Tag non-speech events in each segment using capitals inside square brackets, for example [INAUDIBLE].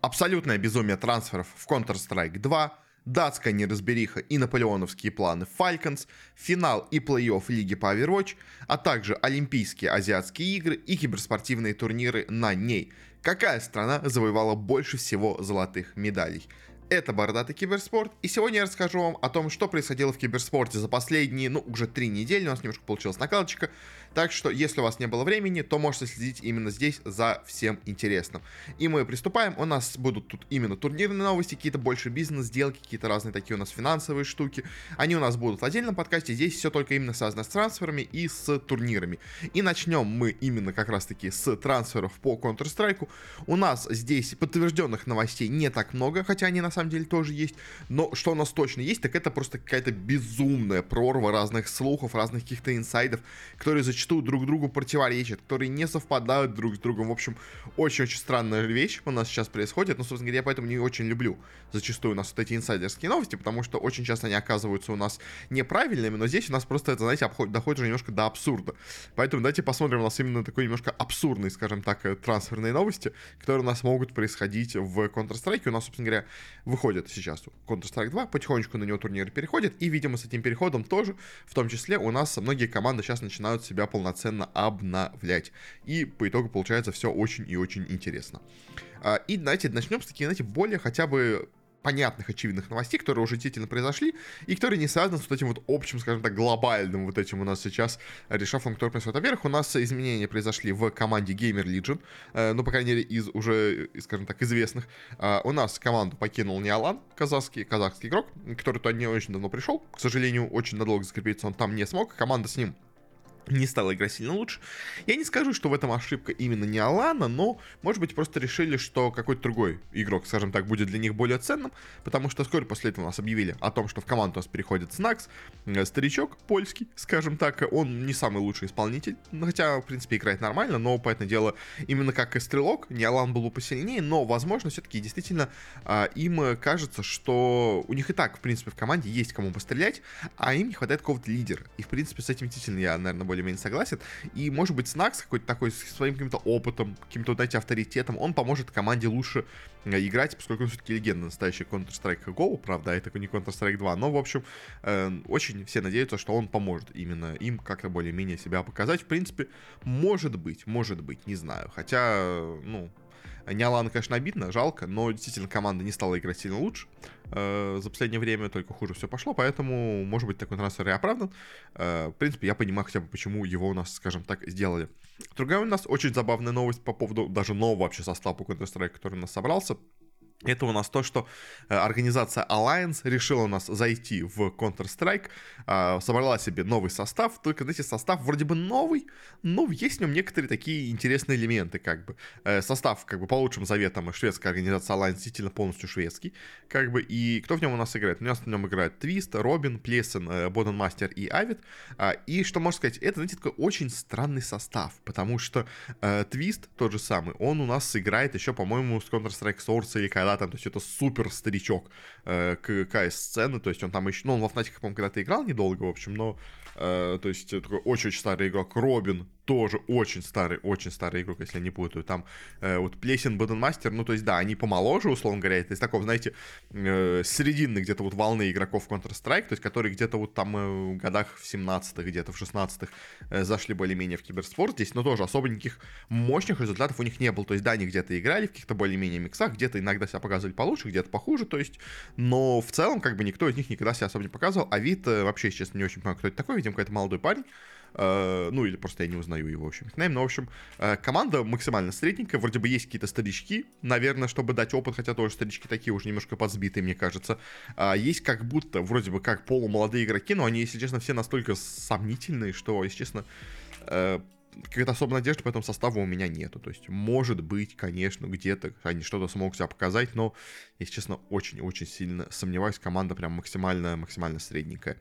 абсолютное безумие трансферов в Counter-Strike 2, датская неразбериха и наполеоновские планы Falcons, финал и плей-офф лиги по Overwatch, а также Олимпийские азиатские игры и киберспортивные турниры на ней. Какая страна завоевала больше всего золотых медалей? Это Бородатый Киберспорт, и сегодня я расскажу вам о том, что происходило в киберспорте за последние, ну, уже три недели, у нас немножко получилась накладочка, так что, если у вас не было времени, то можете следить именно здесь за всем интересным. И мы приступаем, у нас будут тут именно турнирные новости, какие-то больше бизнес-сделки, какие-то разные такие у нас финансовые штуки, они у нас будут в отдельном подкасте, здесь все только именно связано с трансферами и с турнирами. И начнем мы именно как раз-таки с трансферов по Counter-Strike. У нас здесь подтвержденных новостей не так много, хотя они на самом деле тоже есть. Но что у нас точно есть, так это просто какая-то безумная прорва разных слухов, разных каких-то инсайдов, которые зачастую друг другу противоречат, которые не совпадают друг с другом. В общем, очень-очень странная вещь у нас сейчас происходит. Ну, собственно говоря, я поэтому не очень люблю зачастую у нас вот эти инсайдерские новости, потому что очень часто они оказываются у нас неправильными, но здесь у нас просто это, знаете, обход, доходит уже немножко до абсурда. Поэтому давайте посмотрим у нас именно такой немножко абсурдный, скажем так, э, трансферные новости, которые у нас могут происходить в Counter-Strike. У нас, собственно говоря, выходит сейчас Counter-Strike 2, потихонечку на него турнир переходит, и, видимо, с этим переходом тоже, в том числе, у нас многие команды сейчас начинают себя полноценно обновлять. И по итогу получается все очень и очень интересно. А, и, знаете, начнем с таких, знаете, более хотя бы понятных, очевидных новостей, которые уже действительно произошли, и которые не связаны с вот этим вот общим, скажем так, глобальным вот этим у нас сейчас решафом, который происходит. Во-первых, у нас изменения произошли в команде Gamer Legion, э, ну, по крайней мере, из уже, скажем так, известных. Э, у нас команду покинул Неалан, казахский, казахский игрок, который туда не очень давно пришел. К сожалению, очень надолго закрепиться он там не смог. Команда с ним не стала игра сильно лучше. Я не скажу, что в этом ошибка именно не Алана, но, может быть, просто решили, что какой-то другой игрок, скажем так, будет для них более ценным, потому что вскоре после этого нас объявили о том, что в команду у нас переходит Снакс, э, старичок польский, скажем так, он не самый лучший исполнитель, хотя, в принципе, играет нормально, но, по этому делу, именно как и стрелок, не Алан был бы посильнее, но, возможно, все-таки действительно а, им кажется, что у них и так, в принципе, в команде есть кому пострелять, а им не хватает какого-то лидера. И, в принципе, с этим действительно я, наверное, более-менее согласен. И, может быть, Снакс какой-то такой, своим каким-то опытом, каким-то, знаете, авторитетом, он поможет команде лучше э, играть, поскольку он все-таки легенда настоящий Counter-Strike Go, правда, это не Counter-Strike 2, но, в общем, э, очень все надеются, что он поможет именно им как-то более-менее себя показать. В принципе, может быть, может быть, не знаю. Хотя, ну, Ниолана, конечно, обидно, жалко, но действительно команда не стала играть сильно лучше. Э, за последнее время только хуже все пошло, поэтому, может быть, такой трансфер и оправдан. Э, в принципе, я понимаю хотя бы, почему его у нас, скажем так, сделали. Другая у нас очень забавная новость по поводу даже нового вообще состава по Counter-Strike, который у нас собрался. Это у нас то, что э, организация Alliance решила у нас зайти в Counter-Strike, а, собрала себе новый состав, только, знаете, состав вроде бы новый, но есть в нем некоторые такие интересные элементы, как бы. Э, состав, как бы, по лучшим заветам шведская организация Alliance действительно полностью шведский, как бы, и кто в нем у нас играет? У нас в нем играет Твист, Робин, Плесен, э, Боден Мастер и Авид, а, и что можно сказать, это, знаете, такой очень странный состав, потому что Твист, тот же самый, он у нас играет еще, по-моему, с Counter-Strike Source или когда да, там, то есть это супер старичок э, КС-сцены, то есть он там еще, ну, он во Фнатиках, по-моему, когда-то играл недолго, в общем, но, э, то есть такой очень-очень старый игрок, Робин, тоже очень старый, очень старый игрок, если я не путаю. Там э, вот Плесен, Боденмастер, ну, то есть, да, они помоложе, условно говоря, это из такого, знаете, э, середины где-то вот волны игроков Counter-Strike, то есть, которые где-то вот там э, в годах в 17-х, где-то в 16-х э, зашли более-менее в киберспорт здесь, но тоже особо никаких мощных результатов у них не было. То есть, да, они где-то играли в каких-то более-менее миксах, где-то иногда себя показывали получше, где-то похуже, то есть, но в целом, как бы, никто из них никогда себя особо не показывал, а вид э, вообще, честно, не очень понимаю, кто это такой, видимо, какой-то молодой парень, ну, или просто я не узнаю его, в общем, никнейм. Но, в общем, э, команда максимально средненькая. Вроде бы есть какие-то старички, наверное, чтобы дать опыт, хотя тоже старички такие уже немножко подсбитые, мне кажется. А, есть как будто, вроде бы, как полумолодые игроки, но они, если честно, все настолько сомнительные, что, если честно, э, какой-то особой надежды по этому составу у меня нету. То есть, может быть, конечно, где-то они что-то смогут себя показать, но, если честно, очень-очень сильно сомневаюсь. Команда прям максимально, максимально средненькая.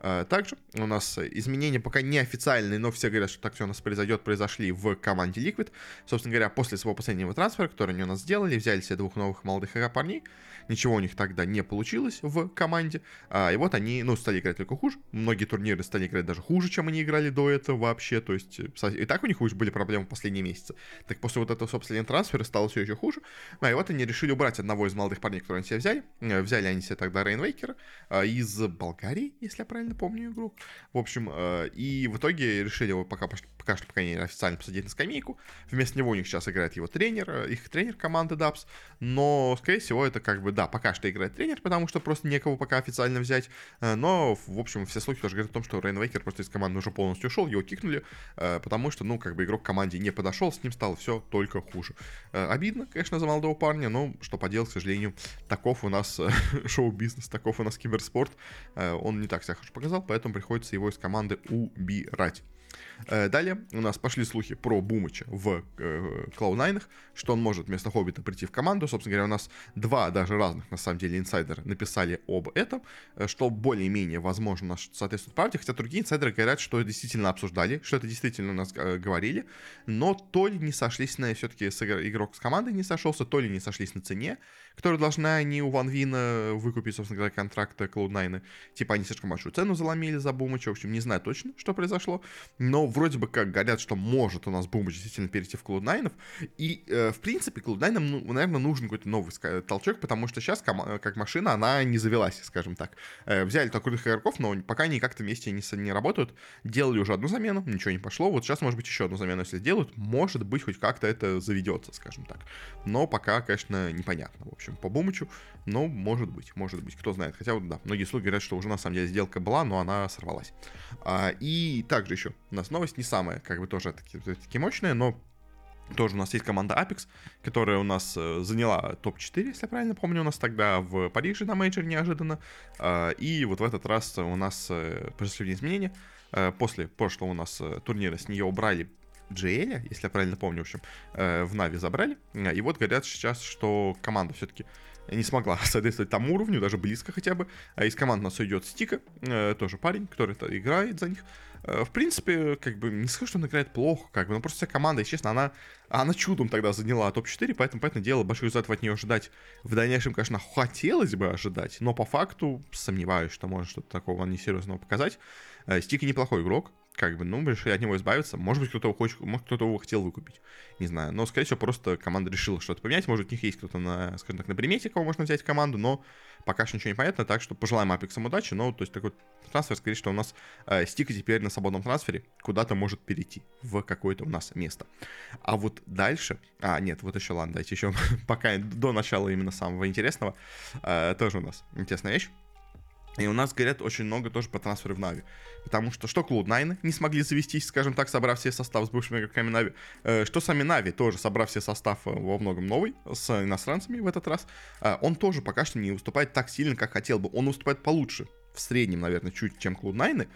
Также у нас изменения пока не официальные, но все говорят, что так все у нас произойдет, произошли в команде Liquid. Собственно говоря, после своего последнего трансфера, который они у нас сделали, взяли себе двух новых молодых парней, Ничего у них тогда не получилось в команде. А, и вот они, ну, стали играть только хуже. Многие турниры стали играть даже хуже, чем они играли до этого вообще. То есть, и так у них уже были проблемы в последние месяцы. Так после вот этого, собственно, трансфера стало все еще хуже. А, и вот они решили убрать одного из молодых парней, которые они себе взяли. Э, взяли они себе тогда Рейнвейкера из Болгарии, если я правильно помню игру. В общем, э, и в итоге решили его пока, пока что, пока не официально посадить на скамейку. Вместо него у них сейчас играет его тренер, э, их тренер команды Дабс. Но, скорее всего, это как бы да, пока что играет тренер, потому что просто некого пока официально взять. Э, но, в общем, все слухи тоже говорят о том, что Рейн Вейкер просто из команды уже полностью ушел, его кикнули, потому что, ну, как бы игрок команде не подошел, с ним стало все только хуже. Обидно, конечно, за молодого парня, но что поделать, к сожалению, таков у нас [LAUGHS] шоу-бизнес, таков у нас киберспорт. Он не так себя хорошо показал, поэтому приходится его из команды убирать. Э, далее у нас пошли слухи про Бумыча в Cloud9, э, что он может вместо Хоббита прийти в команду. Собственно говоря, у нас два даже разных, на самом деле, инсайдера написали об этом, э, что более-менее возможно соответствует правде, хотя другие инсайдеры говорят, что действительно обсуждали, что это действительно у нас говорили, но то ли не сошлись на все-таки игрок с командой не сошелся, то ли не сошлись на цене, которую должны они у Ван Вина выкупить, собственно говоря, контракта Cloud9. Типа они слишком большую цену заломили за Бумыча, в общем, не знаю точно, что произошло, но вроде бы как говорят, что может у нас Бумыч действительно перейти в Cloud9, и, э, в принципе, Cloud9, ну, наверное, нужен какой-то новый толчок, потому что сейчас, как машина, она не завелась, скажем так. Э, взяли только крутых игроков, но пока они как-то вместе не, не работают, делали уже одну замену, ничего не пошло, вот сейчас, может быть, еще одну замену, если сделают, может быть, хоть как-то это заведется, скажем так. Но пока, конечно, непонятно, в общем, по Бумычу, но может быть, может быть, кто знает. Хотя, вот, да, многие слуги говорят, что уже на самом деле сделка была, но она сорвалась. А, и также еще у нас новость не самая, как бы тоже таки, таки мощная, но тоже у нас есть команда Apex, которая у нас э, заняла топ-4, если я правильно помню, у нас тогда в Париже на мейджоре неожиданно. Э, и вот в этот раз у нас э, произошли изменения. Э, после прошлого у нас турнира с нее убрали GL, если я правильно помню, в общем, в Нави забрали. И вот говорят сейчас, что команда все-таки не смогла [LAUGHS] соответствовать тому уровню, даже близко хотя бы. А из команд у нас идет Стика, тоже парень, который играет за них. Э, в принципе, как бы, не скажу, что он играет плохо, как бы, но просто вся команда, если честно, она, она чудом тогда заняла топ-4, поэтому, поэтому дело, больших результатов от нее ожидать в дальнейшем, конечно, хотелось бы ожидать, но по факту сомневаюсь, что можно что-то такого несерьезного показать. Стика неплохой игрок, как бы, ну, решили от него избавиться. Может быть, кто-то хочет, может, кто-то его хотел выкупить. Не знаю. Но, скорее всего, просто команда решила что-то поменять. Может, у них есть кто-то на, скажем так, на примете, кого можно взять в команду, но пока что ничего не понятно. Так что пожелаем Апексам удачи. Но, то есть, такой трансфер, скорее, что у нас э, Стика теперь на свободном трансфере куда-то может перейти в какое-то у нас место. А вот дальше... А, нет, вот еще, ладно, дайте еще [LAUGHS] пока до начала именно самого интересного. Э, тоже у нас интересная вещь. И у нас, говорят, очень много тоже по трансферу в Нави. Потому что что Cloud9 не смогли завестись, скажем так, собрав все состав с бывшими игроками Нави, э, что сами Нави тоже, собрав все состав э, во многом новый, с иностранцами в этот раз, э, он тоже пока что не выступает так сильно, как хотел бы. Он выступает получше, в среднем, наверное, чуть, чем Cloud9,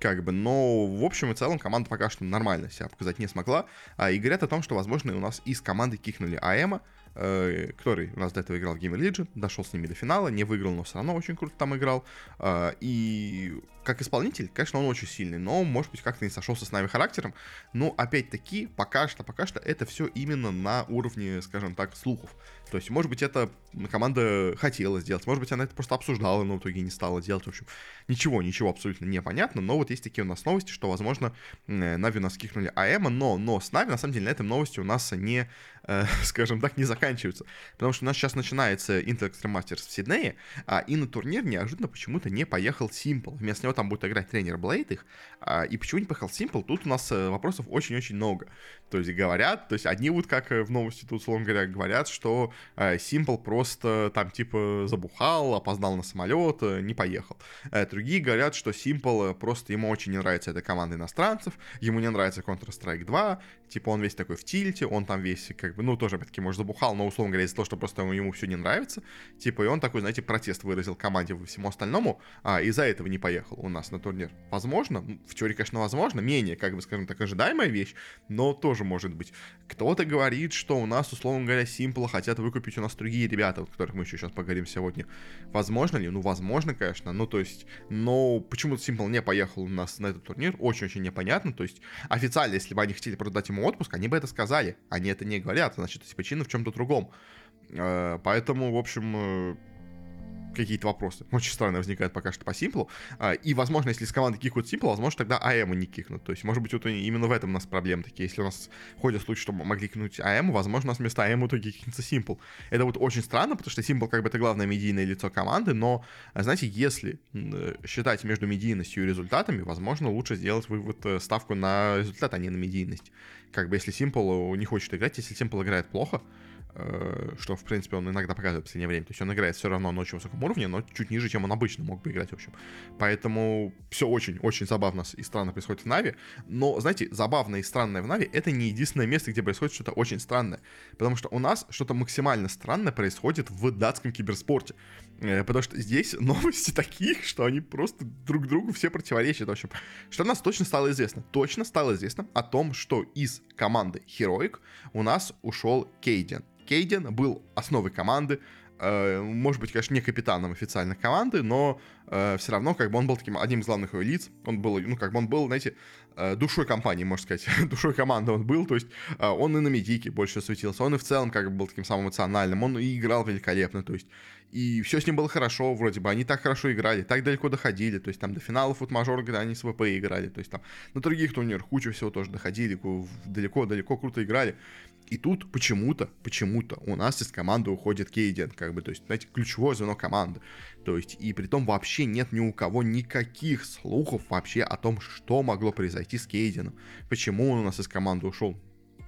как бы, но в общем и целом команда пока что нормально себя показать не смогла. А, и говорят о том, что, возможно, у нас из команды кикнули АЭМа, Э, который у нас до этого играл Game Legion, дошел с ними до финала, не выиграл, но все равно очень круто там играл. Э, и как исполнитель, конечно, он очень сильный, но, может быть, как-то не сошелся с нами характером. Но, опять-таки, пока что, пока что это все именно на уровне, скажем так, слухов. То есть, может быть, это команда хотела сделать, может быть, она это просто обсуждала, но в итоге не стала делать. В общем, ничего, ничего абсолютно непонятно, но вот есть такие у нас новости, что, возможно, Нави нас кикнули АЭМа, но, но с Нави, на самом деле, на этом новости у нас не, э, [LAUGHS] скажем так, не заканчиваются. Потому что у нас сейчас начинается Intel Extreme Masters в Сиднее, а, и на турнир неожиданно почему-то не поехал Simple. Вместо него там будет играть тренер Блейд их, а, и почему не поехал Simple, тут у нас э, вопросов очень-очень много. То есть говорят, то есть одни вот как э, в новости тут, условно говоря, говорят, что э, Simple просто там типа забухал, опоздал на самолет, не поехал. Другие говорят, что Simple просто ему очень не нравится эта команда иностранцев, ему не нравится Counter-Strike 2, типа он весь такой в тильте, он там весь как бы, ну тоже опять-таки, может, забухал, но условно говоря, из-за того, что просто ему все не нравится, типа и он такой, знаете, протест выразил команде и всему остальному, а из-за этого не поехал у нас на турнир. Возможно, в теории, конечно, возможно, менее, как бы, скажем так, ожидаемая вещь, но тоже может быть. Кто-то говорит, что у нас, условно говоря, Simple хотят выкупить у нас другие ребята, о которых мы еще сейчас поговорим сегодня. Возможно ли? Ну, возможно, конечно. Ну, то есть, но почему-то Simple не поехал у нас на этот турнир, очень-очень непонятно. То есть, официально, если бы они хотели продать ему отпуск, они бы это сказали. Они это не говорят, значит, причина в чем-то другом. Э, поэтому, в общем, э, какие-то вопросы. Очень странно возникает пока что по симплу. А, и, возможно, если с команды кикают симпл, возможно, тогда АМ не кикнут. То есть, может быть, вот именно в этом у нас проблемы такие. Если у нас ходят случаи, что могли кикнуть АМ, возможно, у нас вместо АМ в итоге кикнется симпл. Это вот очень странно, потому что симпл как бы это главное медийное лицо команды, но, знаете, если считать между медийностью и результатами, возможно, лучше сделать вывод э, ставку на результат, а не на медийность. Как бы если Simple не хочет играть, если Simple играет плохо, Э, что, в принципе, он иногда показывает в последнее время. То есть он играет все равно на очень высоком уровне, но чуть ниже, чем он обычно мог бы играть, в общем. Поэтому все очень-очень забавно и странно происходит в Нави. Но, знаете, забавное и странное в Нави — это не единственное место, где происходит что-то очень странное. Потому что у нас что-то максимально странное происходит в датском киберспорте. Э, потому что здесь [LAUGHS] новости такие, что они просто друг другу все противоречат. В общем, что у нас точно стало известно? Точно стало известно о том, что из команды Heroic у нас ушел Кейден. Кейден был основой команды, э, может быть, конечно, не капитаном официальной команды, но э, все равно, как бы он был таким одним из главных ее лиц, он был, ну, как бы он был, знаете, душой компании, можно сказать, [LAUGHS] душой команды он был, то есть э, он и на медике больше светился, он и в целом, как бы, был таким самым эмоциональным, он и играл великолепно, то есть и все с ним было хорошо, вроде бы, они так хорошо играли, так далеко доходили, то есть там до финалов вот мажор, когда они с ВП играли, то есть там на других турнирах куча всего тоже доходили, далеко-далеко круто играли, и тут почему-то, почему-то у нас из команды уходит Кейден, как бы, то есть, знаете, ключевое звено команды. То есть, и при том вообще нет ни у кого никаких слухов вообще о том, что могло произойти с Кейденом. Почему он у нас из команды ушел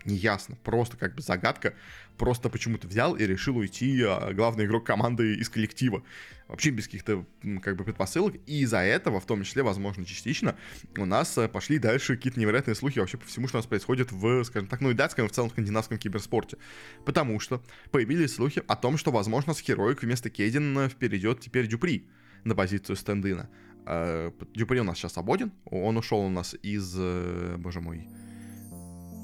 неясно, просто как бы загадка, просто почему-то взял и решил уйти а, главный игрок команды из коллектива, вообще без каких-то как бы предпосылок, и из-за этого, в том числе, возможно, частично, у нас э, пошли дальше какие-то невероятные слухи вообще по всему, что у нас происходит в, скажем так, ну и датском, и в целом скандинавском киберспорте, потому что появились слухи о том, что, возможно, с Хероик вместо Кейдена перейдет теперь Дюпри на позицию стендына. Э, Дюпри у нас сейчас свободен, он ушел у нас из, э, боже мой,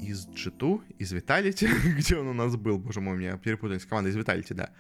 из G2, из Vitality, [LAUGHS] где он у нас был, боже мой, меня перепутали с командой из Vitality, да.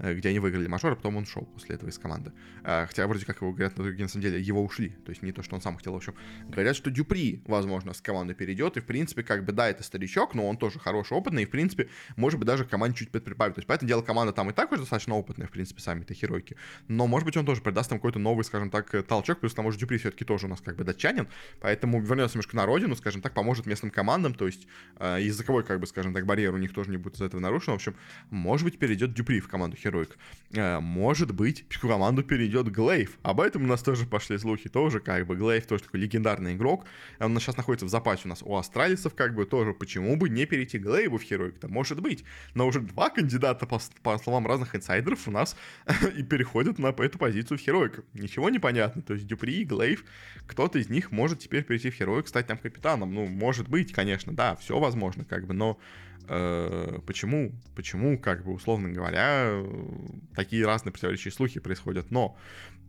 Э, где они выиграли мажор, а потом он шел после этого из команды. А, хотя вроде как его говорят, на самом деле его ушли, то есть не то, что он сам хотел, в общем. Говорят, что Дюпри, возможно, с команды перейдет, и в принципе, как бы, да, это старичок, но он тоже хороший, опытный, и в принципе, может быть, даже команде чуть подприбавит. То есть, поэтому дело, команда там и так уже достаточно опытная, в принципе, сами-то херойки. Но, может быть, он тоже придаст нам какой-то новый, скажем так, толчок, плюс, к тому же, Дюпри все-таки тоже у нас как бы датчанин, поэтому вернется немножко на родину, скажем так, поможет местным командам, то есть э, языковой, как бы, скажем так, барьер у них тоже не будет из этого нарушен. В общем, может быть, перейдет Дюпри в команду Хероик. Э, может быть, в команду перейдет Глейв. Об этом у нас тоже пошли слухи, тоже как бы Глейв тоже такой легендарный игрок. Он сейчас находится в запасе у нас у астралисов, как бы тоже, почему бы не перейти Глейву в Хероик-то, может быть. Но уже два кандидата, по, по словам разных инсайдеров, у нас [LAUGHS] и переходят на эту позицию в Хероик. Ничего не понятно, то есть Дюпри и Глейв, кто-то из них может теперь перейти в Хероик, стать там капитаном. Ну, может быть, конечно, да, все возможно, как бы, но почему, почему, как бы, условно говоря, такие разные противоречивые слухи происходят, но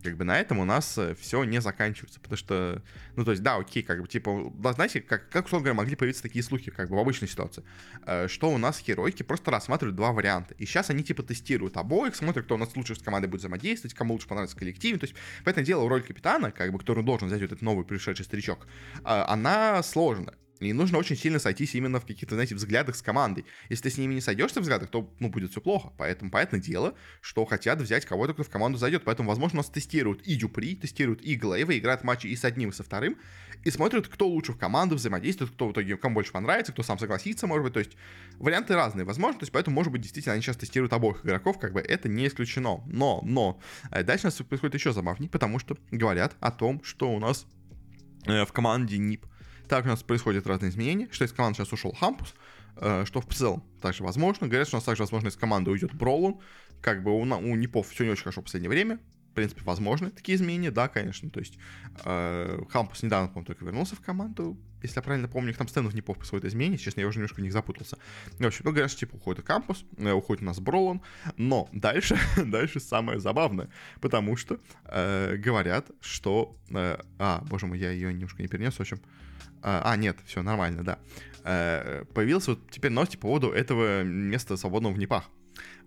как бы на этом у нас э, все не заканчивается, потому что, ну, то есть, да, окей, как бы, типа, да, знаете, как, как, условно говоря, могли появиться такие слухи, как бы, в обычной ситуации, э, что у нас геройки просто рассматривают два варианта, и сейчас они, типа, тестируют обоих, смотрят, кто у нас лучше с командой будет взаимодействовать, кому лучше понравится в коллективе, то есть, в этом дело роль капитана, как бы, который должен взять вот этот новый пришедший старичок, она сложная, и нужно очень сильно сойтись именно в каких-то, знаете, взглядах с командой. Если ты с ними не сойдешься в взглядах, то, ну, будет все плохо. Поэтому, понятное дело, что хотят взять кого-то, кто в команду зайдет. Поэтому, возможно, нас тестируют и Дюпри, тестируют и Глейва, играют матчи и с одним, и со вторым, и смотрят, кто лучше в команду взаимодействует, кто в итоге, кому больше понравится, кто сам согласится, может быть. То есть, варианты разные, возможно. То есть, поэтому, может быть, действительно, они сейчас тестируют обоих игроков, как бы это не исключено. Но, но, э, дальше у нас происходит еще забавнее, потому что говорят о том, что у нас э, в команде НИП так у нас происходят разные изменения, что из команды сейчас ушел Хампус, э, что в целом также возможно. Говорят, что у нас также возможно из команды уйдет Бролун. Как бы у, у Непов все не очень хорошо в последнее время. принципе, возможны такие изменения, да, конечно, то есть э, Хампус недавно, по-моему, только вернулся в команду, если я правильно помню, их там Стэнов не происходит изменения, честно, я уже немножко в них запутался. В общем, ну, говорят, что, типа, уходит Кампус, э, уходит у нас Бролан, но дальше, [LAUGHS] дальше самое забавное, потому что э, говорят, что... Э, а, боже мой, я ее немножко не перенес, в общем... Э, а, нет, все нормально, да. Э, появился вот теперь новости по поводу этого места свободного в Непах.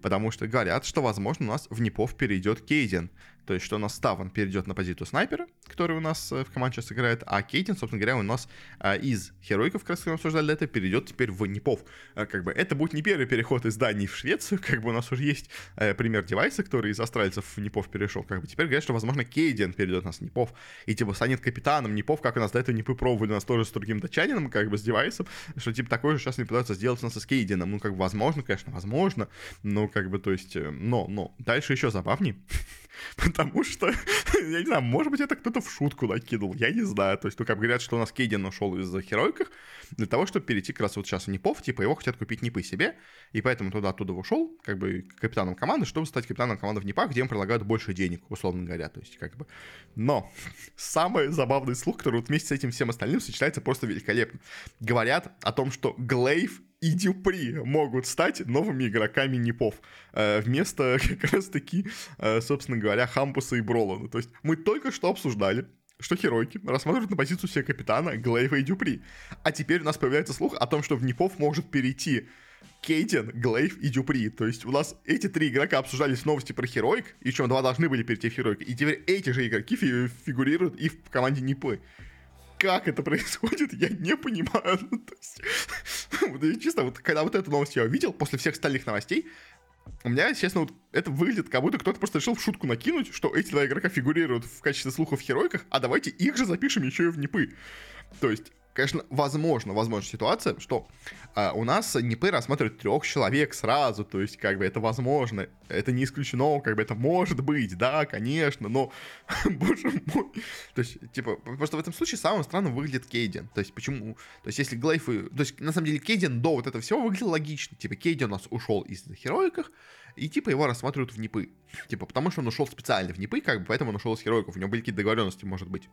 Потому что говорят, что, возможно, у нас в Непов перейдет Кейден. То есть, что у нас Ставан перейдет на позицию снайпера, который у нас э, в команде сейчас играет, а Кейтин, собственно говоря, у нас а, из Херойков, как мы обсуждали это, перейдет теперь в Непов. А, как бы это будет не первый переход из Дании в Швецию, как бы у нас уже есть а, пример девайса, который из австральцев в Непов перешел. Как бы теперь говорят, что, возможно, Кейден перейдет у нас в Непов, и типа станет капитаном Непов, как у нас до этого Непы пробовали у нас тоже с другим датчанином, как бы с девайсом, что типа такое же сейчас не пытаются сделать у нас с Кейденом. Ну, как бы возможно, конечно, возможно, но как бы, то есть, э, но, но, дальше еще забавнее. [LAUGHS] [LAUGHS] Потому что, [LAUGHS] я не знаю, может быть, это кто-то в шутку накинул, я не знаю. То есть, ну, как говорят, что у нас Кейден ушел из Херойках для того, чтобы перейти как раз вот сейчас в Непов, типа, его хотят купить Непы себе, и поэтому туда оттуда ушел, как бы, капитаном команды, чтобы стать капитаном команды в Непах, где им предлагают больше денег, условно говоря, то есть, как бы. Но [LAUGHS] самый забавный слух, который вот вместе с этим всем остальным сочетается просто великолепно. Говорят о том, что Глейв и Дюпри могут стать новыми игроками Непов. Э, вместо [LAUGHS] как раз-таки, э, собственно говоря, Хампуса и Бролана. То есть мы только что обсуждали, что Херойки рассматривают на позицию себе капитана Глейва и Дюпри. А теперь у нас появляется слух о том, что в Непов может перейти Кейден, Глейв и Дюпри. То есть у нас эти три игрока обсуждались в новости про Хероик, и чем два должны были перейти в Хероик. И теперь эти же игроки фигурируют и в команде Непы как это происходит, я не понимаю. [LAUGHS] Ну, то есть, [LAUGHS] вот, чисто, вот, когда вот эту новость я увидел, после всех остальных новостей, у меня, честно, вот это выглядит, как будто кто-то просто решил в шутку накинуть, что эти два игрока фигурируют в качестве слухов в Херойках, а давайте их же запишем еще и в Непы. То есть, конечно, возможно, возможна ситуация, что а, у нас НИПы рассматривают трех человек сразу, то есть, как бы, это возможно, это не исключено, как бы, это может быть, да, конечно, но, [LAUGHS] боже мой, то есть, типа, просто в этом случае самым странным выглядит Кейден, то есть, почему, то есть, если Глейфы, то есть, на самом деле, Кейден до вот этого всего выглядел логично, типа, Кейден у нас ушел из Хероиках, и типа его рассматривают в НИПы. Типа, потому что он ушел специально в НИПы, как бы, поэтому он ушел из Хероиков. У него были какие-то договоренности, может быть.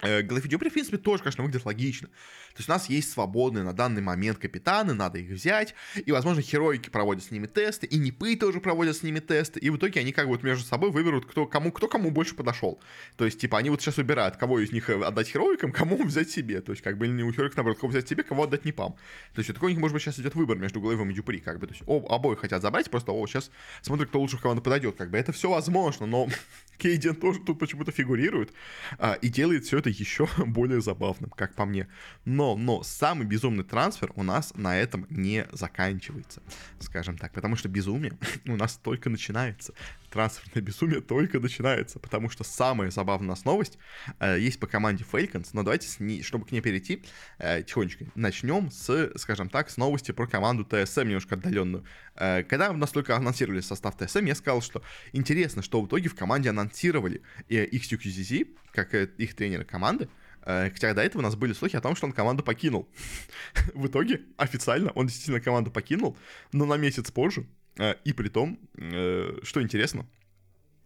Глафидюпри, в принципе, тоже, конечно, выглядит логично. То есть у нас есть свободные на данный момент капитаны, надо их взять, и, возможно, херойки проводят с ними тесты, и Нипы тоже проводят с ними тесты, и в итоге они как бы вот между собой выберут, кто кому, кто кому больше подошел. То есть, типа, они вот сейчас выбирают, кого из них отдать хероикам, кому [LAUGHS] взять себе. То есть, как бы, не у хероиков, наоборот, кого взять себе, кого отдать Нипам. То есть, вот такой у них, может быть, сейчас идет выбор между Глейвом и Дюпри, как бы. То есть, об, обоих хотят забрать, просто, о, сейчас смотрят, кто лучше в команду подойдет. Как бы, это все возможно, но [LAUGHS] Кейден тоже тут почему-то фигурирует а, и делает все это еще более [LAUGHS] более забавным, как по мне. Но, но самый безумный трансфер у нас на этом не заканчивается, скажем так, потому что безумие [LAUGHS] у нас только начинается. Трансферное безумие только начинается, потому что самая забавная новость э, есть по команде Falcons, но давайте, с ней, чтобы к ней перейти, э, тихонечко начнем с, скажем так, с новости про команду ТСМ, немножко отдаленную. Э, когда у нас только анонсировали состав ТСМ, я сказал, что интересно, что в итоге в команде анонсировали э, XQZZ, как э, их тренера команды, Э, хотя до этого у нас были слухи о том, что он команду покинул. [LAUGHS] В итоге, официально, он действительно команду покинул, но на месяц позже. Э, и при том, э, что интересно,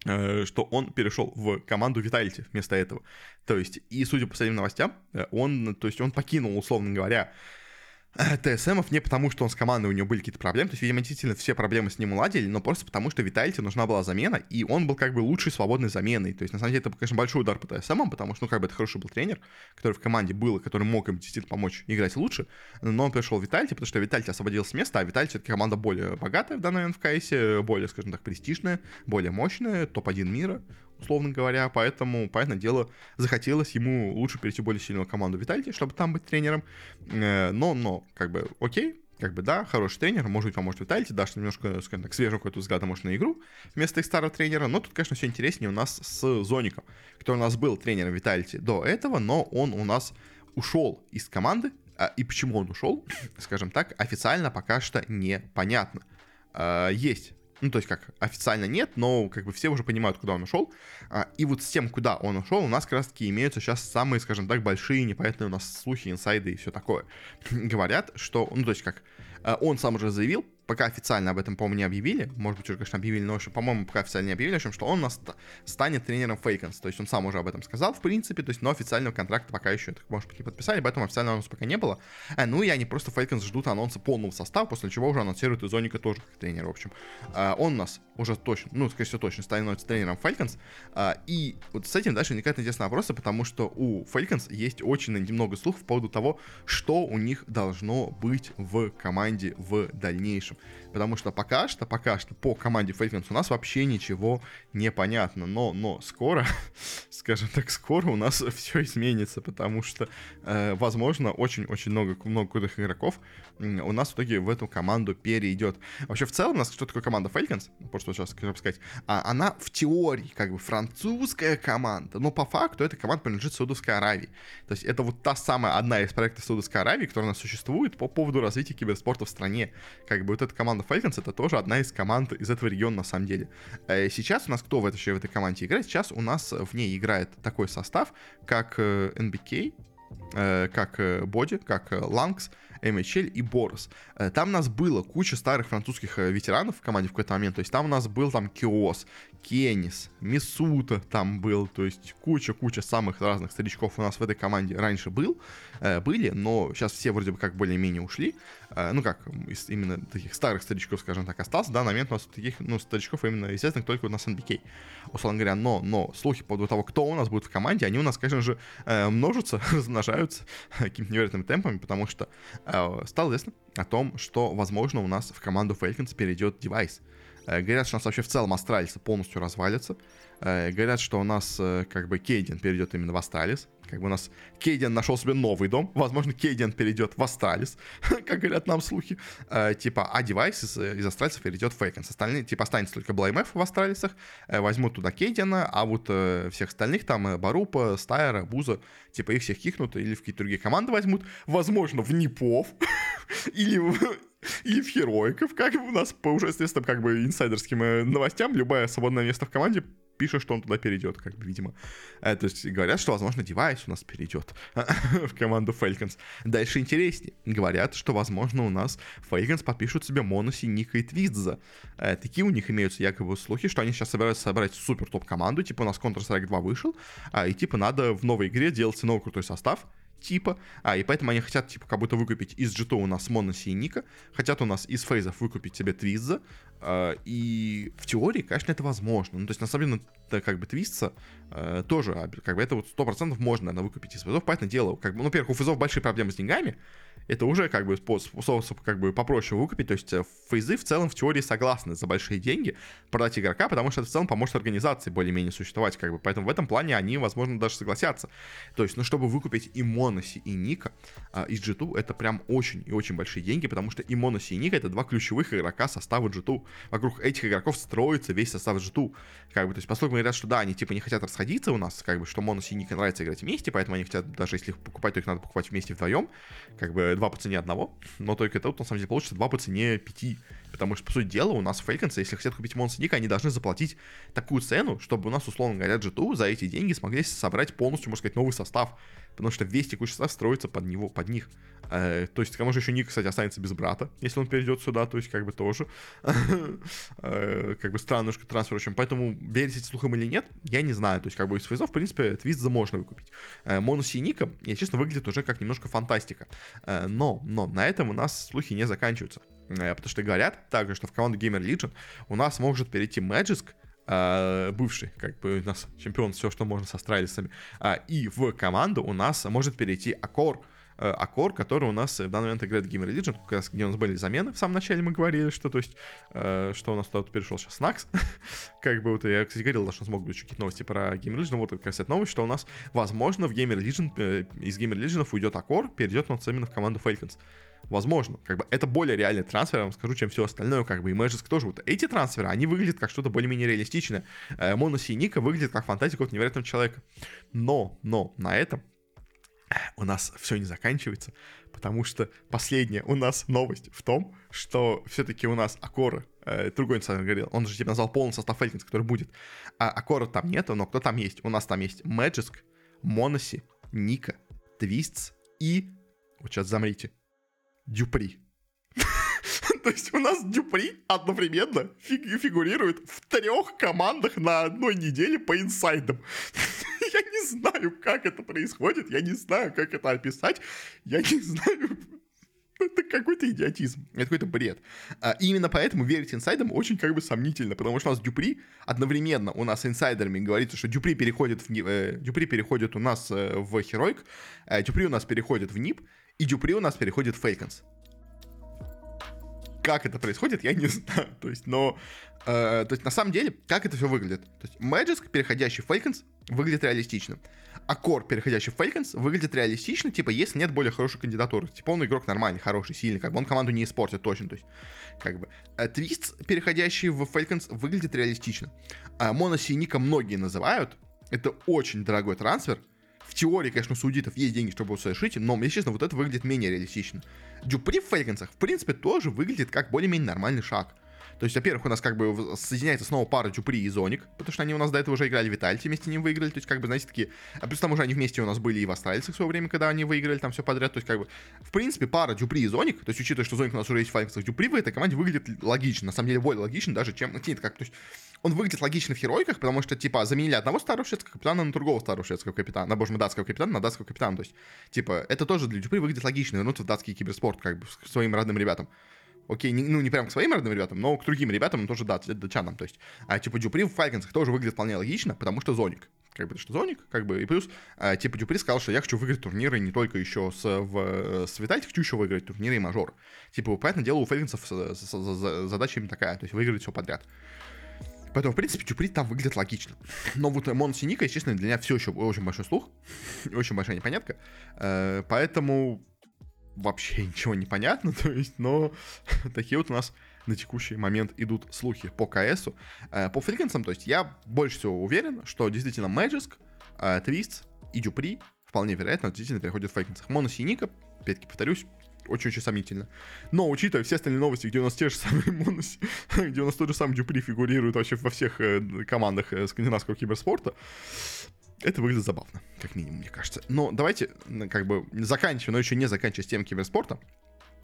что он перешел в команду Vitality вместо этого. То есть, и судя по последним новостям, он, то есть он покинул, условно говоря, ТСМов не потому, что он с командой, у него были какие-то проблемы, то есть, видимо, действительно все проблемы с ним уладили, но просто потому, что Витальте нужна была замена, и он был как бы лучшей свободной заменой. То есть, на самом деле, это, конечно, большой удар по ТСМам, потому что, ну, как бы это хороший был тренер, который в команде был, и который мог им действительно помочь играть лучше, но он пришел в Витальте, потому что Витальте освободился с места, а Витальте все-таки команда более богатая в данный момент в КСе, более, скажем так, престижная, более мощная, топ-1 мира, условно говоря, поэтому, понятное дело, захотелось ему лучше перейти в более сильную команду Витальти, чтобы там быть тренером, э, но, но, как бы, окей, как бы, да, хороший тренер, может быть, поможет Витальти, дашь немножко, скажем так, свежий какой-то взгляд, может, на игру вместо их старого тренера, но тут, конечно, все интереснее у нас с Зоником, который у нас был тренером Витальти до этого, но он у нас ушел из команды, а, и почему он ушел, скажем так, официально пока что непонятно. А, есть ну, то есть как официально нет, но как бы все уже понимают, куда он ушел. А, и вот с тем, куда он ушел, у нас как раз таки имеются сейчас самые, скажем так, большие непонятные у нас слухи, инсайды и все такое. [LAUGHS] Говорят, что, ну, то есть как а, он сам уже заявил, пока официально об этом, по-моему, не объявили, может быть, уже, конечно, объявили, но, по-моему, пока официально не объявили, в общем, что он нас станет тренером Falcons, то есть он сам уже об этом сказал, в принципе, то есть, но официального контракта пока еще, так, может быть, не подписали, поэтому официального анонса пока не было. А, ну и они просто Falcons ждут анонса полного состава, после чего уже анонсируют и zonic'а тоже как тренер, в общем. А, он у нас уже точно, ну, скорее всего, точно становится тренером Falcons, а, и вот с этим дальше возникают интересные вопросы, потому что у Falcons есть очень немного слухов по поводу того, что у них должно быть в команде в дальнейшем. Потому что пока что, пока что по команде Falcons у нас вообще ничего не понятно. Но, но скоро, [LAUGHS] скажем так, скоро у нас [LAUGHS] все изменится, потому что, э, возможно, очень-очень много, много крутых игроков у нас в итоге в эту команду перейдет. Вообще, в целом, у нас что такое команда Falcons? Просто сейчас хочу сказать. А, она в теории как бы французская команда, но по факту эта команда принадлежит Саудовской Аравии. То есть это вот та самая одна из проектов Саудовской Аравии, которая у нас существует по поводу развития киберспорта в стране. Как бы вот эта команда Falcons это тоже одна из команд из этого региона на самом деле. Э, сейчас у нас кто в этой, в этой команде играет? Сейчас у нас в ней играет такой состав, как NBK, э, как Боди, как Ланкс, MHL и Борос. Э, там у нас было куча старых французских э, ветеранов в команде в какой-то момент. То есть там у нас был там Киос, Кенис, Мисута там был. То есть куча-куча самых разных старичков у нас в этой команде раньше был, э, были, но сейчас все вроде бы как более-менее ушли. Ну как, из именно таких старых старичков, скажем так, остался. Да, на момент у нас таких, ну, старичков именно естественно только у нас NBK. Условно говоря, но, но слухи по поводу того, кто у нас будет в команде, они у нас, конечно же, множатся, [LAUGHS] размножаются какими-то невероятными темпами, потому что Э, стало известно о том, что, возможно, у нас в команду Falcons перейдет device. Э, говорят, что у нас вообще в целом Astralis полностью развалится. Э, говорят, что у нас как бы cadiaN перейдет именно в Astralis. Как бы у нас cadiaN нашел себе новый дом. Возможно, cadiaN перейдет в Astralis, [LAUGHS] как говорят нам слухи. Типа, а device из, из Astralis'а перейдет в Falcons. Остальные, типа, останется только BlameF в Astralis'ах. Возьмут туда cadiaN'а, а вот всех остальных там br0'а, Staehr'а, Buzz'а, типа, их всех кикнут или в какие-то другие команды возьмут. Возможно, в NIP'ов [LAUGHS] или или в Heroic'ов, как у нас по уже известным как бы инсайдерским э, новостям, любое свободное место в команде пишет, что он туда перейдет, как бы, видимо. Э, то есть говорят, что, возможно, девайс у нас перейдет [LAUGHS] в команду Falcons. Дальше интереснее. Говорят, что, возможно, у нас Falcons подпишут себе Моноси, Ника и Твистза. Э, такие у них имеются якобы слухи, что они сейчас собираются собрать супер топ-команду, типа у нас Counter-Strike 2 вышел, а, и типа надо в новой игре делать новый крутой состав, типа. А, и поэтому они хотят, типа, как будто выкупить из Джито у нас Моноси и Ника. Хотят у нас из фейзов выкупить себе Твиза. А, и в теории, конечно, это возможно. Ну, то есть, на самом деле, это как бы Твистса а, тоже, а, как бы это вот 100% можно, наверное, выкупить из фейзов. Поэтому дело, как бы, ну, во-первых, у фейзов большие проблемы с деньгами это уже как бы способ как бы попроще выкупить. То есть э, фейзы в целом в теории согласны за большие деньги продать игрока, потому что это в целом поможет организации более-менее существовать. Как бы. Поэтому в этом плане они, возможно, даже согласятся. То есть, ну, чтобы выкупить и Моноси, и Ника а, из G2, это прям очень и очень большие деньги, потому что и Моноси, и Ника это два ключевых игрока состава G2. Вокруг этих игроков строится весь состав G2. Как бы, то есть, поскольку говорят, что да, они типа не хотят расходиться у нас, как бы, что Моноси и Ника нравится играть вместе, поэтому они хотят, даже если их покупать, то их надо покупать вместе вдвоем. Как бы два по цене одного, но только тут на самом деле получится два по цене пяти. Потому что, по сути дела, у нас фейконцы, если хотят купить Монс Ника, они должны заплатить такую цену, чтобы у нас, условно говоря, G2 за эти деньги смогли собрать полностью, можно сказать, новый состав. Потому что весь текущий состав строится под него, под них. Э, то есть, к тому же еще Ник, кстати, останется без брата, если он перейдет сюда, то есть, как бы тоже. [LAUGHS] э, как бы немножко трансфер, в общем. Поэтому верить этим слухам или нет, я не знаю. То есть, как бы из фейзов, в принципе, твист можно выкупить. Э, Монус и Ника, я честно, выглядит уже как немножко фантастика. Э, но, но на этом у нас слухи не заканчиваются. Э, потому что говорят также, что в команду Gamer Legion у нас может перейти Magisk, Uh, бывший, как бы у нас чемпион, все, что можно с астралисами. Uh, и в команду у нас может перейти Акор, uh, Акор, который у нас в данный момент играет в Legion, как где у нас были замены в самом начале мы говорили, что то есть, uh, что у нас тут перешел сейчас Накс. [LAUGHS] как бы вот я, кстати, говорил, что могут быть какие-то новости про Gamer Legion, вот как раз эта новость, что у нас, возможно, в Gamer Legion, э, из Gamer Legion уйдет Акор, перейдет нас именно в команду Falcons. Возможно, как бы это более реальный трансфер, я вам скажу, чем все остальное, как бы и Magic тоже. Вот эти трансферы, они выглядят как что-то более-менее реалистичное. Э, Монос и Ника выглядит как фантазия какого-то невероятного человека. Но, но, на этом у нас все не заканчивается, потому что последняя у нас новость в том, что все-таки у нас Акора, э, другой инсайдер говорил, он же типа назвал полный состав Фелькинс, который будет, а Акора там нету, но кто там есть? У нас там есть Magic, Моноси, Ника, Твистс и... Вот сейчас замрите. Дюпри. [LAUGHS] То есть у нас Дюпри одновременно фигурирует в трех командах на одной неделе по инсайдам. [LAUGHS] Я не знаю, как это происходит, я не знаю, как это описать, я не знаю, [LAUGHS] это какой-то идиотизм, это какой-то бред. А, именно поэтому верить инсайдам очень как бы сомнительно, потому что у нас Дюпри одновременно у нас инсайдерами говорится, что Дюпри переходит, в, э, Дюпри переходит у нас э, в Херойк, э, Дюпри у нас переходит в НИП, и Дюпри у нас переходит в Фейконс как это происходит, я не знаю. [LAUGHS] То есть, но... Э, то есть, на самом деле, как это все выглядит? То есть, Magic, переходящий в Falcons, выглядит реалистично. А Core, переходящий в Falcons, выглядит реалистично, типа, если нет более хорошей кандидатуры. Типа, он игрок нормальный, хороший, сильный, как бы он команду не испортит точно, то есть, как бы. Твист, переходящий в Falcons, выглядит реалистично. А Моносиника многие называют, это очень дорогой трансфер, в теории, конечно, у судитов есть деньги, чтобы его совершить, но, если честно, вот это выглядит менее реалистично. Дюпри в Фейгенсах, в принципе, тоже выглядит как более-менее нормальный шаг. То есть, во-первых, у нас как бы соединяется снова пара Дюпри и Зоник, потому что они у нас до этого уже играли в Витальте, вместе с ним выиграли, то есть, как бы, знаете, такие... А плюс там уже они вместе у нас были и в Астральцах в свое время, когда они выиграли там все подряд, то есть, как бы, в принципе, пара Дюпри и Зоник, то есть, учитывая, что Зоник у нас уже есть в Файнксах, Дюпри в этой команде выглядит логично, на самом деле, более логично даже, чем... Нет, как, то есть, он выглядит логично в Херойках, потому что, типа, заменили одного старого шведского капитана на другого старого шведского капитана, на, боже мой, датского капитана на датского капитана, то есть, типа, это тоже для Дюпри выглядит логично, вернуться в датский киберспорт, как бы, своим родным ребятам. Окей, не, ну не прям к своим родным ребятам, но к другим ребятам тоже, да, датчанам, то есть. А типа Дюпри в Фальконсах тоже выглядит вполне логично, потому что Зоник. Как бы, что Зоник, как бы, и плюс, а, типа, Дюпри сказал, что я хочу выиграть турниры не только еще с, в, с Витальти, хочу еще выиграть турниры и мажор. Типа, понятное дело, у Фальконсов задача именно такая, то есть выиграть все подряд. Поэтому, в принципе, Дюпри там выглядит логично. Но вот Мон Синика, естественно, для меня все еще очень большой слух, [LAUGHS] очень большая непонятка. Э, поэтому вообще [LAUGHS] ничего не понятно, [LAUGHS] то есть, но [LAUGHS] такие вот у нас на текущий момент идут слухи по КСу. Э, по фрикенсам, то есть я больше всего уверен, что действительно Magisk, Твист и Дюпри вполне вероятно действительно переходят в фрикенсах. Монос и Ника, опять-таки повторюсь, очень-очень сомнительно. Но, учитывая все остальные новости, где у нас те же самые Монос, где у нас тот же самый Дюпри фигурирует вообще во всех э, командах э, скандинавского киберспорта, это выглядит забавно, как минимум, мне кажется. Но давайте, как бы, заканчивая, но еще не заканчивая с тем киберспорта,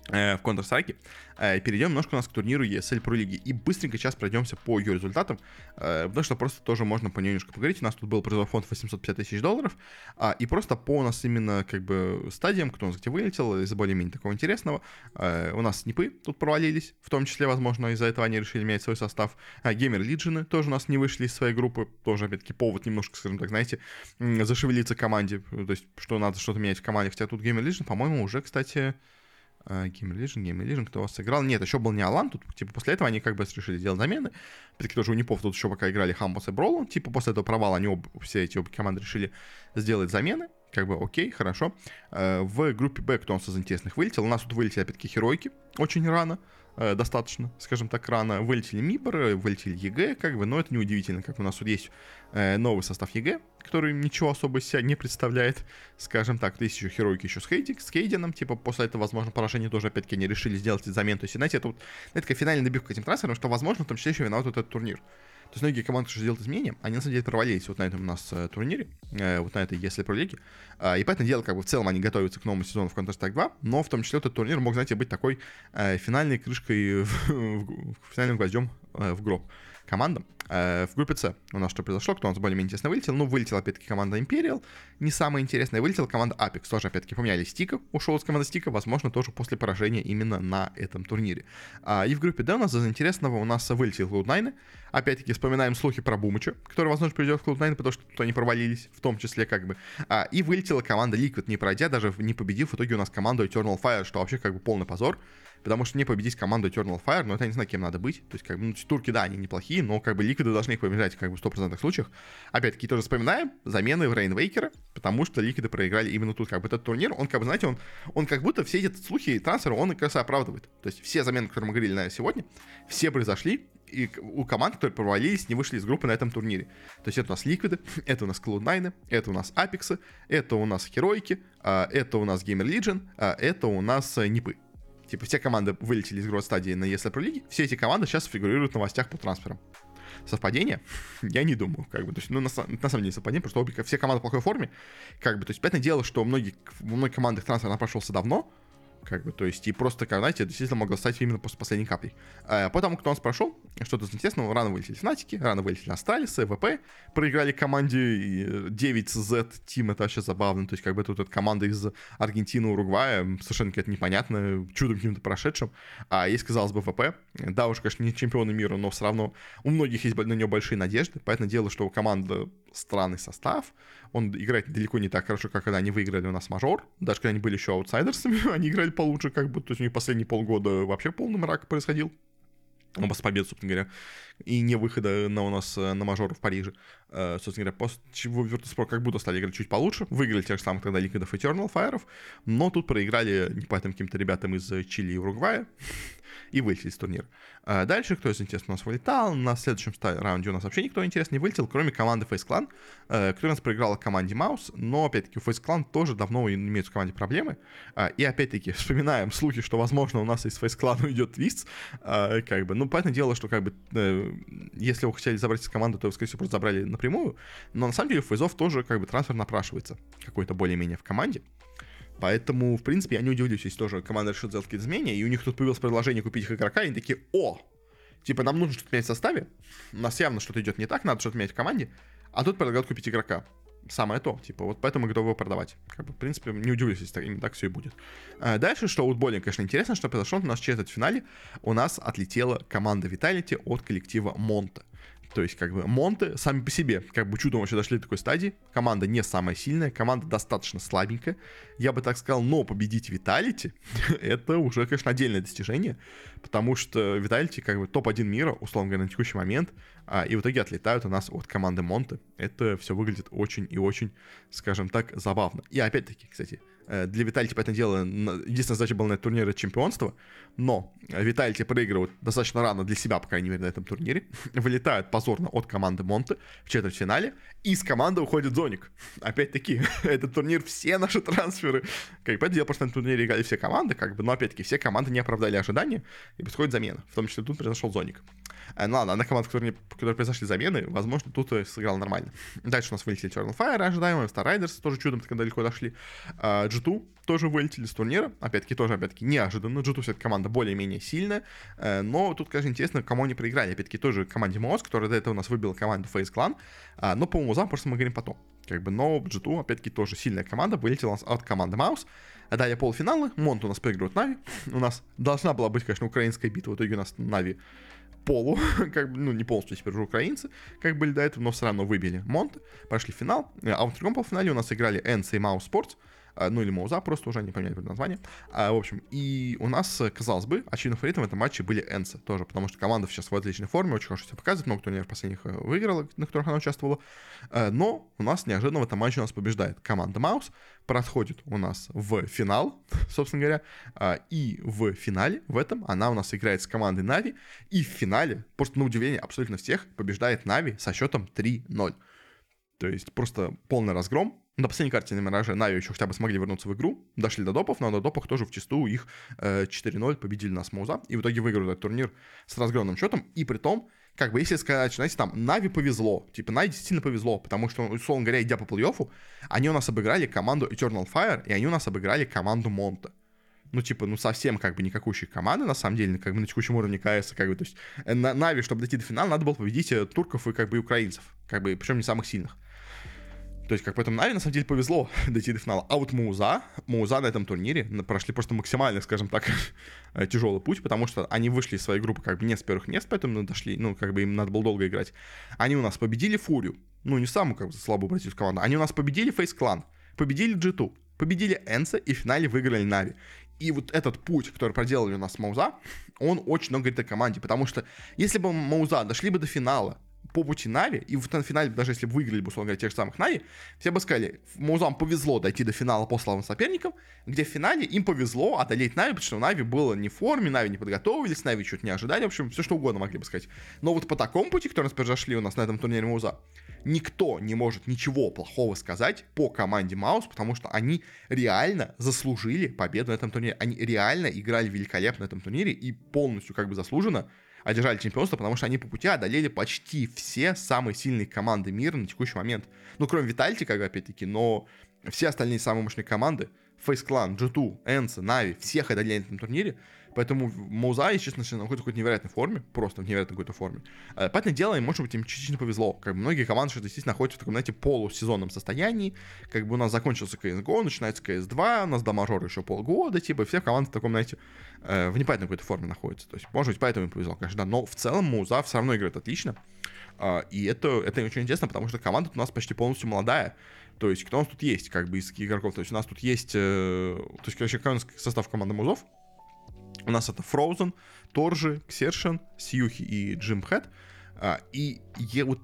в Counter-Strike. Э, перейдем немножко у нас к турниру ESL Pro Лиги. И быстренько сейчас пройдемся по ее результатам, э, потому что просто тоже можно по ней немножко поговорить. У нас тут был призовой фонд 850 тысяч долларов. А, и просто по у нас именно как бы стадиям, кто у нас где вылетел, из более-менее такого интересного. У нас снипы тут провалились, в том числе, возможно, из-за этого они решили менять свой состав. Геймер Лиджины тоже у нас не вышли из своей группы. Тоже, опять-таки, повод немножко, скажем так, знаете, зашевелиться команде. То есть, что надо что-то менять в команде. Хотя тут Геймер Лиджин, по-моему, уже, кстати, Game Religion, Game Religion, кто вас сыграл. Нет, еще был не Алан, тут, типа, после этого они как бы решили сделать замены. Все-таки тоже у Непов тут еще пока играли Хамбос и Бролл. Типа, после этого провала они оба, все эти обе команды решили сделать замены. Как бы, окей, хорошо. Э, в группе Б, кто у нас из интересных вылетел? У нас тут вылетели, опять-таки, Херойки очень рано. Э, достаточно, скажем так, рано. Вылетели Миборы, вылетели ЕГЭ, как бы, но это не удивительно, как у нас тут есть э, новый состав ЕГЭ, который ничего особо из себя не представляет, скажем так. Есть еще Херойки еще с, Хейдик, с Кейденом, типа, после этого, возможно, поражение тоже, опять-таки, они решили сделать замен. То есть, знаете, это вот, это такая финальная добивка этим трансферам, что, возможно, в том числе еще виноват вот этот турнир. То есть многие команды, что сделать изменения, они на самом деле провалились вот на этом у нас э, турнире, э, вот на этой если про лиги. Э, и поэтому дело, как бы в целом они готовятся к новому сезону в Counter-Strike 2, но в том числе этот турнир мог, знаете, быть такой э, финальной крышкой, [LAUGHS] финальным гвоздем в гроб командам. Э, в группе С у нас что произошло, кто у нас более-менее интересно вылетел. Ну, вылетела, опять-таки, команда Imperial, не самая интересная. Вылетела команда Apex, тоже, опять-таки, поменяли Стика, ушел из команды Стика, возможно, тоже после поражения именно на этом турнире. А, и в группе D у нас из интересного у нас вылетел Cloud9. Опять-таки, вспоминаем слухи про Бумыча, который, возможно, придет в Cloud9, потому что тут они провалились, в том числе, как бы. А, и вылетела команда Liquid, не пройдя, даже не победив в итоге у нас команду Eternal Fire, что вообще, как бы, полный позор потому что не победить команду Eternal Fire, ну, это я не знаю, кем надо быть. То есть, как бы, ну, турки, да, они неплохие, но, как бы, ликвиды должны их побеждать, как бы, в 100% случаях. Опять-таки, тоже вспоминаем замены в Рейнвейкера, потому что ликвиды проиграли именно тут, как бы, этот турнир, он, как бы, знаете, он, он как будто все эти слухи и трансферы, он как раз оправдывает. То есть, все замены, которые мы говорили на сегодня, все произошли, и у команд, которые провалились, не вышли из группы на этом турнире. То есть это у нас Ликвиды, [LAUGHS] это у нас Cloud9, это у нас Апексы, это у нас Херойки, а, это у нас Gamer Legion, а, это у нас э, Нипы. Типа все команды вылетели из игровой стадии на ESL Pro League, все эти команды сейчас фигурируют в новостях по трансферам. Совпадение? [LAUGHS] Я не думаю, как бы, то есть, ну, на, на самом деле совпадение, потому что обе, все команды в плохой форме, как бы, то есть, понятное дело, что многие, в многих командах трансфер напрашивался давно, Как бы, то есть, и просто, как, знаете, действительно могло стать именно после последней капли. Потом, кто у нас прошел, что-то интересного, рано вылетели Фнатики, рано вылетели Астралисы, ВП, проиграли команде 9Z Team, это вообще забавно, то есть, как бы тут эта команда из Аргентины, Уругвая, совершенно какая-то непонятная, чудом каким-то прошедшим. А есть, казалось бы, ВП, да уж, конечно, не чемпионы мира, но все равно у многих есть на нее большие надежды, поэтому дело, что у команды странный состав, он играет далеко не так хорошо, как когда они выиграли у нас мажор. Даже когда они были еще аутсайдерсами, [LAUGHS] они играли получше, как бы. То есть у них последние полгода вообще полный мрак происходил. Ну, после победы, собственно говоря, и не выхода на у нас э, на мажор в Париже. Uh, собственно говоря, после чего Virtus.pro как будто стали играть чуть получше, выиграли тех же самых тогда Liquidов Eternal Fire, но тут проиграли непонятным каким-то ребятам из Чили и Уругвая, и вылетели из турнира. А дальше, кто из интересных у нас вылетал, на следующем раунде у нас вообще никто интересный не вылетел, кроме команды Face Clan, э, которая нас проиграла команде Маус, но, опять-таки, у Face Clan тоже давно имеют в команде проблемы, а, и, опять-таки, [LAUGHS] вспоминаем слухи, что, возможно, у нас из Face Clan уйдет Твист, а, как бы, ну, понятное дело, что, как бы, э, если вы хотели забрать из команды, то, скорее всего, просто забрали напрямую, но, на самом деле, у Фейзов тоже, как бы, трансфер напрашивается какой-то более-менее в команде, Поэтому, в принципе, я не удивлюсь, если тоже команда решит сделать какие-то изменения, и у них тут появилось предложение купить их игрока, и они такие, о, типа, нам нужно что-то менять в составе, у нас явно что-то идет не так, надо что-то менять в команде, а тут предлагают купить игрока. Самое то, типа, вот поэтому готовы его продавать. Как бы, в принципе, не удивлюсь, если так, именно так все и будет. А дальше, что у Утболлинг, конечно, интересно, что произошло, у нас через этот финале у нас отлетела команда Vitality от коллектива Монта. То есть, как бы, Монты сами по себе, как бы, чудом вообще дошли до такой стадии. Команда не самая сильная, команда достаточно слабенькая. Я бы так сказал, но победить Виталити, это уже, конечно, отдельное достижение, потому что Виталити, как бы, топ-1 мира, условно говоря, на текущий момент, а, и в итоге отлетают у нас от команды Монты. Это все выглядит очень и очень, скажем так, забавно. И опять-таки, кстати, для Витальти, по этому делу, единственная задача была на турнире чемпионства, но Витальти проигрывает достаточно рано для себя, по крайней мере, на этом турнире, [LAUGHS] вылетает позорно от команды Монте в четвертьфинале, и из команды уходит Зоник. Опять-таки, [LAUGHS] этот турнир, все наши трансферы, как бы, дело, просто на турнире играли все команды, как бы, но опять-таки, все команды не оправдали ожидания, и происходит замена, в том числе тут произошел Зоник. Э, ну ладно, на команду, которые, которые произошли замены, возможно, тут сыграл нормально. Дальше у нас вылетели Eternal Fire, ожидаемые, Star Riders тоже чудом когда далеко дошли. А, G2 тоже вылетели с турнира, опять-таки тоже, опять-таки, неожиданно. G2 все-таки команда более-менее сильная, э, но тут, конечно, интересно, кому они проиграли. Опять-таки тоже команде MOUZ, которая до этого у нас выбила команду FaZe Clan, а, но по MOUZ'ам просто мы говорим потом. Как бы, но G2, опять-таки, тоже сильная команда, вылетела у нас от команды MOUZ. Далее полуфиналы, Монт у нас проигрывает Нави. [LAUGHS] У нас должна была быть, конечно, украинская битва, в итоге у нас Нави полу, [LAUGHS] как бы, ну, не полностью теперь уже украинцы, как были до этого, но все равно выбили Монте, прошли в финал, а в другом полуфинале у нас играли NC и Sports, а, ну или Моуза, просто уже не поменяли название. А, в общем, и у нас, казалось бы, очевидным фаворитом в этом матче были Энсы тоже, потому что команда сейчас в отличной форме, очень хорошо себя показывает, много турниров последних э, выиграла, на которых она участвовала. А, но у нас неожиданно в этом матче у нас побеждает команда Маус, проходит у нас в финал, [LAUGHS] собственно говоря, а, и в финале в этом она у нас играет с командой Нави, и в финале, просто на удивление абсолютно всех, побеждает Нави со счетом 3-0. То есть просто полный разгром, на последней карте на Мираже Нави еще хотя бы смогли вернуться в игру, дошли до допов, но на допах тоже в чистую их э, 4-0 победили нас Мауза, и в итоге выиграли этот турнир с разгромным счетом, и при том, как бы, если сказать, знаете, там, Нави повезло, типа, Нави действительно повезло, потому что, условно говоря, идя по плей-оффу, они у нас обыграли команду Eternal Fire, и они у нас обыграли команду Монта. Ну, типа, ну, совсем, как бы, никакущие команды, на самом деле, как бы, на текущем уровне КС, как бы, то есть, э, на Нави, чтобы дойти до финала, надо было победить э, турков и, как бы, украинцев, как бы, причем не самых сильных. То есть, как поэтому Нави, на самом деле, повезло [LAUGHS] дойти до финала. А вот Мауза, Мауза на этом турнире прошли просто максимально, скажем так, [LAUGHS] тяжелый путь, потому что они вышли из своей группы как бы не с первых мест, поэтому дошли, ну, как бы им надо было долго играть. Они у нас победили Фурию, ну, не самую, как бы, слабую бразильскую команду. Они у нас победили Фейс Клан, победили G2, победили Энса и в финале выиграли Нави. И вот этот путь, который проделали у нас MOUZ'а, он очень много говорит о команде, потому что если бы MOUZ'а дошли бы до финала, по пути Нави, и в финале, даже если бы выиграли бы, условно говоря, тех же самых Нави, все бы сказали, MOUZ'ам повезло дойти до финала по слабым соперникам, где в финале им повезло одолеть Нави, потому что Нави было не в форме, Нави не подготовились, Нави что-то не ожидали, в общем, все что угодно могли бы сказать. Но вот по такому пути, который нас произошли у нас на этом турнире MOUZ'а, никто не может ничего плохого сказать по команде MOUZ, потому что они реально заслужили победу на этом турнире. Они реально играли великолепно на этом турнире и полностью как бы заслуженно одержали чемпионство, потому что они по пути одолели почти все самые сильные команды мира на текущий момент. Ну, кроме Витальти, как бы, опять-таки, но все остальные самые мощные команды Face Clan, G2, Энса, Нави, всех одолели на этом турнире. Поэтому если честно, находится в какой-то невероятной форме, просто в невероятной какой-то форме. Э, понятное дело, им, может быть, им частично повезло. Как бы многие команды что действительно находятся в таком, знаете, полусезонном состоянии. Как бы у нас закончился CSGO, начинается CS2, у нас до мажора еще полгода, типа, и все команды в таком, знаете, э, в непонятной какой-то форме находятся. То есть, может быть, поэтому им повезло, конечно, да. Но в целом Мауза все равно играет отлично. А, и это, это очень интересно, потому что команда у нас почти полностью молодая. То есть, кто у нас тут есть, как бы, из игроков? То есть, у нас тут есть... Э, то есть, короче, состав команды Музов. У нас это Frozen, Торжи, Ксершин, Сьюхи и Джим Хэт. А, и я вот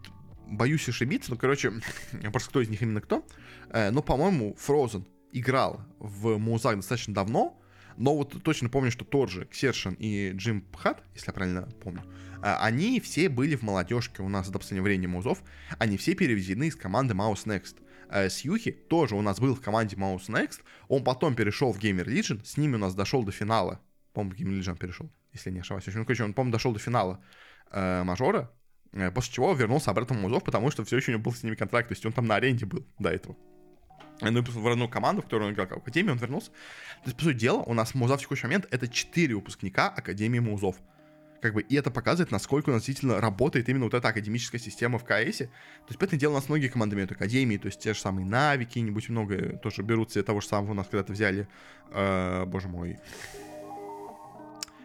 боюсь ошибиться, но, короче, [LAUGHS] просто кто из них именно кто. Э, но, по-моему, Frozen играл в Музак достаточно давно, но вот точно помню, что Торжи, Ксершин и Джим Пхат, если я правильно помню, э, они все были в молодежке у нас до последнего времени Музов, они все переведены из команды Mouse Next. Э, Сьюхи тоже у нас был в команде Mouse Next, он потом перешел в Gamer Legion, с ними у нас дошел до финала по-моему, Game Legion перешел, если не ошибаюсь. Ну, короче, он, по-моему, дошел до финала э, мажора, э, после чего вернулся обратно в Музов, потому что все еще у него был с ними контракт, то есть он там на аренде был до этого. Ну, и в одну команду, в которую он играл в Академии, он вернулся. То есть, по сути дела, у нас Музов в текущий момент это 4 выпускника Академии Музов. Как бы, и это показывает, насколько у нас действительно работает именно вот эта академическая система в КС. То есть, поэтому дело, у нас многие команды имеют академии, то есть те же самые Нави, какие-нибудь много тоже берут себе того же самого у нас когда-то взяли, э, боже мой,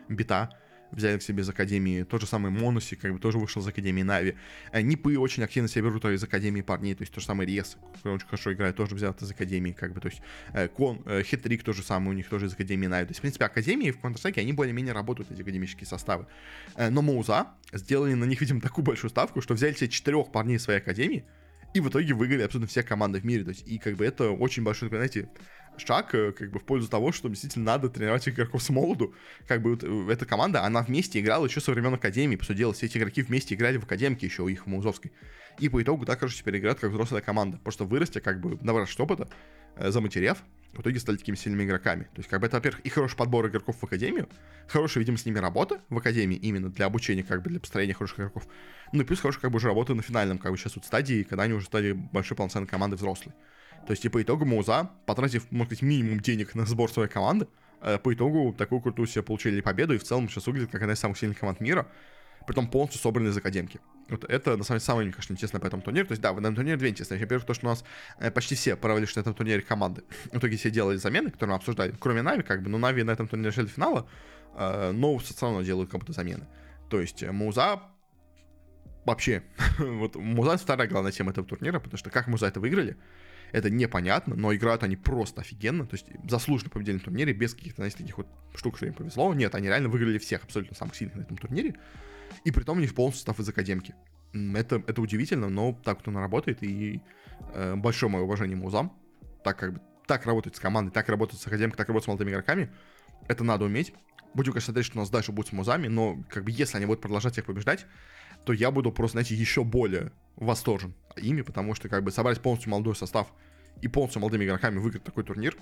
бита, взяли к себе из Академии. Тот же самый Монуси, как бы тоже вышел из Академии Нави. Э, Нипы очень активно себя берут из Академии парней, то есть тот же самый Рес, который очень хорошо играет, тоже взят из Академии, как бы, то есть э, Кон, э, Хитрик тоже самый, у них тоже из Академии Нави. То есть, в принципе, Академии в Counter-Strike, они более-менее работают, эти академические составы. Но Мауза сделали на них, [LAUGHS] видимо, такую большую ставку, что взяли себе четырех парней своей Академии, и в итоге выиграли абсолютно все команды в мире. То есть, и как бы это очень большой, знаете, шаг э, как бы в пользу того, что действительно надо тренировать игроков с молоду. Как бы вот э, эта команда, она вместе играла еще со времен Академии, по сути дела, все эти игроки вместе играли в Академке еще у их в Маузовской. И по итогу так, короче, теперь играют как взрослая команда. Просто вырасти, как бы, набравшись опыта, э, заматерев, в итоге стали такими сильными игроками. То есть, как бы это, во-первых, и хороший подбор игроков в Академию, хорошая, видимо, с ними работа в Академии именно для обучения, как бы для построения хороших игроков. Ну и плюс хорошая, как бы, уже работа на финальном, как бы сейчас вот стадии, когда они уже стали большой полноценной командой взрослой. То есть, и по итогу Мауза, потратив, может быть, минимум денег на сбор своей команды, э, по итогу такую крутую себе получили победу, и в целом сейчас выглядит как одна из самых сильных команд мира, притом полностью собранная из академки. Вот это, на самом деле, самое, конечно, интересное по этому турниру. То есть, да, в этом турнире две интересные. Во-первых, то, что у нас э, почти все провалились на этом турнире команды. В итоге все делали замены, которые мы обсуждали. Кроме Нави, как бы, но Нави на этом турнире решили финала, э, но все равно делают как будто замены. То есть, Муза вообще, [LAUGHS] вот Муза вторая главная тема этого турнира, потому что как Муза это выиграли, это непонятно, но играют они просто офигенно, то есть заслуженно победили на турнире без каких-то, знаете, таких вот штук, что им повезло. Нет, они реально выиграли всех абсолютно самых сильных на этом турнире, и при том у них полностью состав из академки. Это, это удивительно, но так вот оно работает, и э, большое мое уважение музам, так как бы так работать с командой, так работать с академкой, так работать с молодыми игроками, это надо уметь. Будем, конечно, смотреть, что у нас дальше будет с музами, но как бы если они будут продолжать их побеждать, то я буду просто, знаете, еще более восторжен ими, потому что как бы собрать полностью молодой состав и полностью молодыми игроками выиграть такой турнир,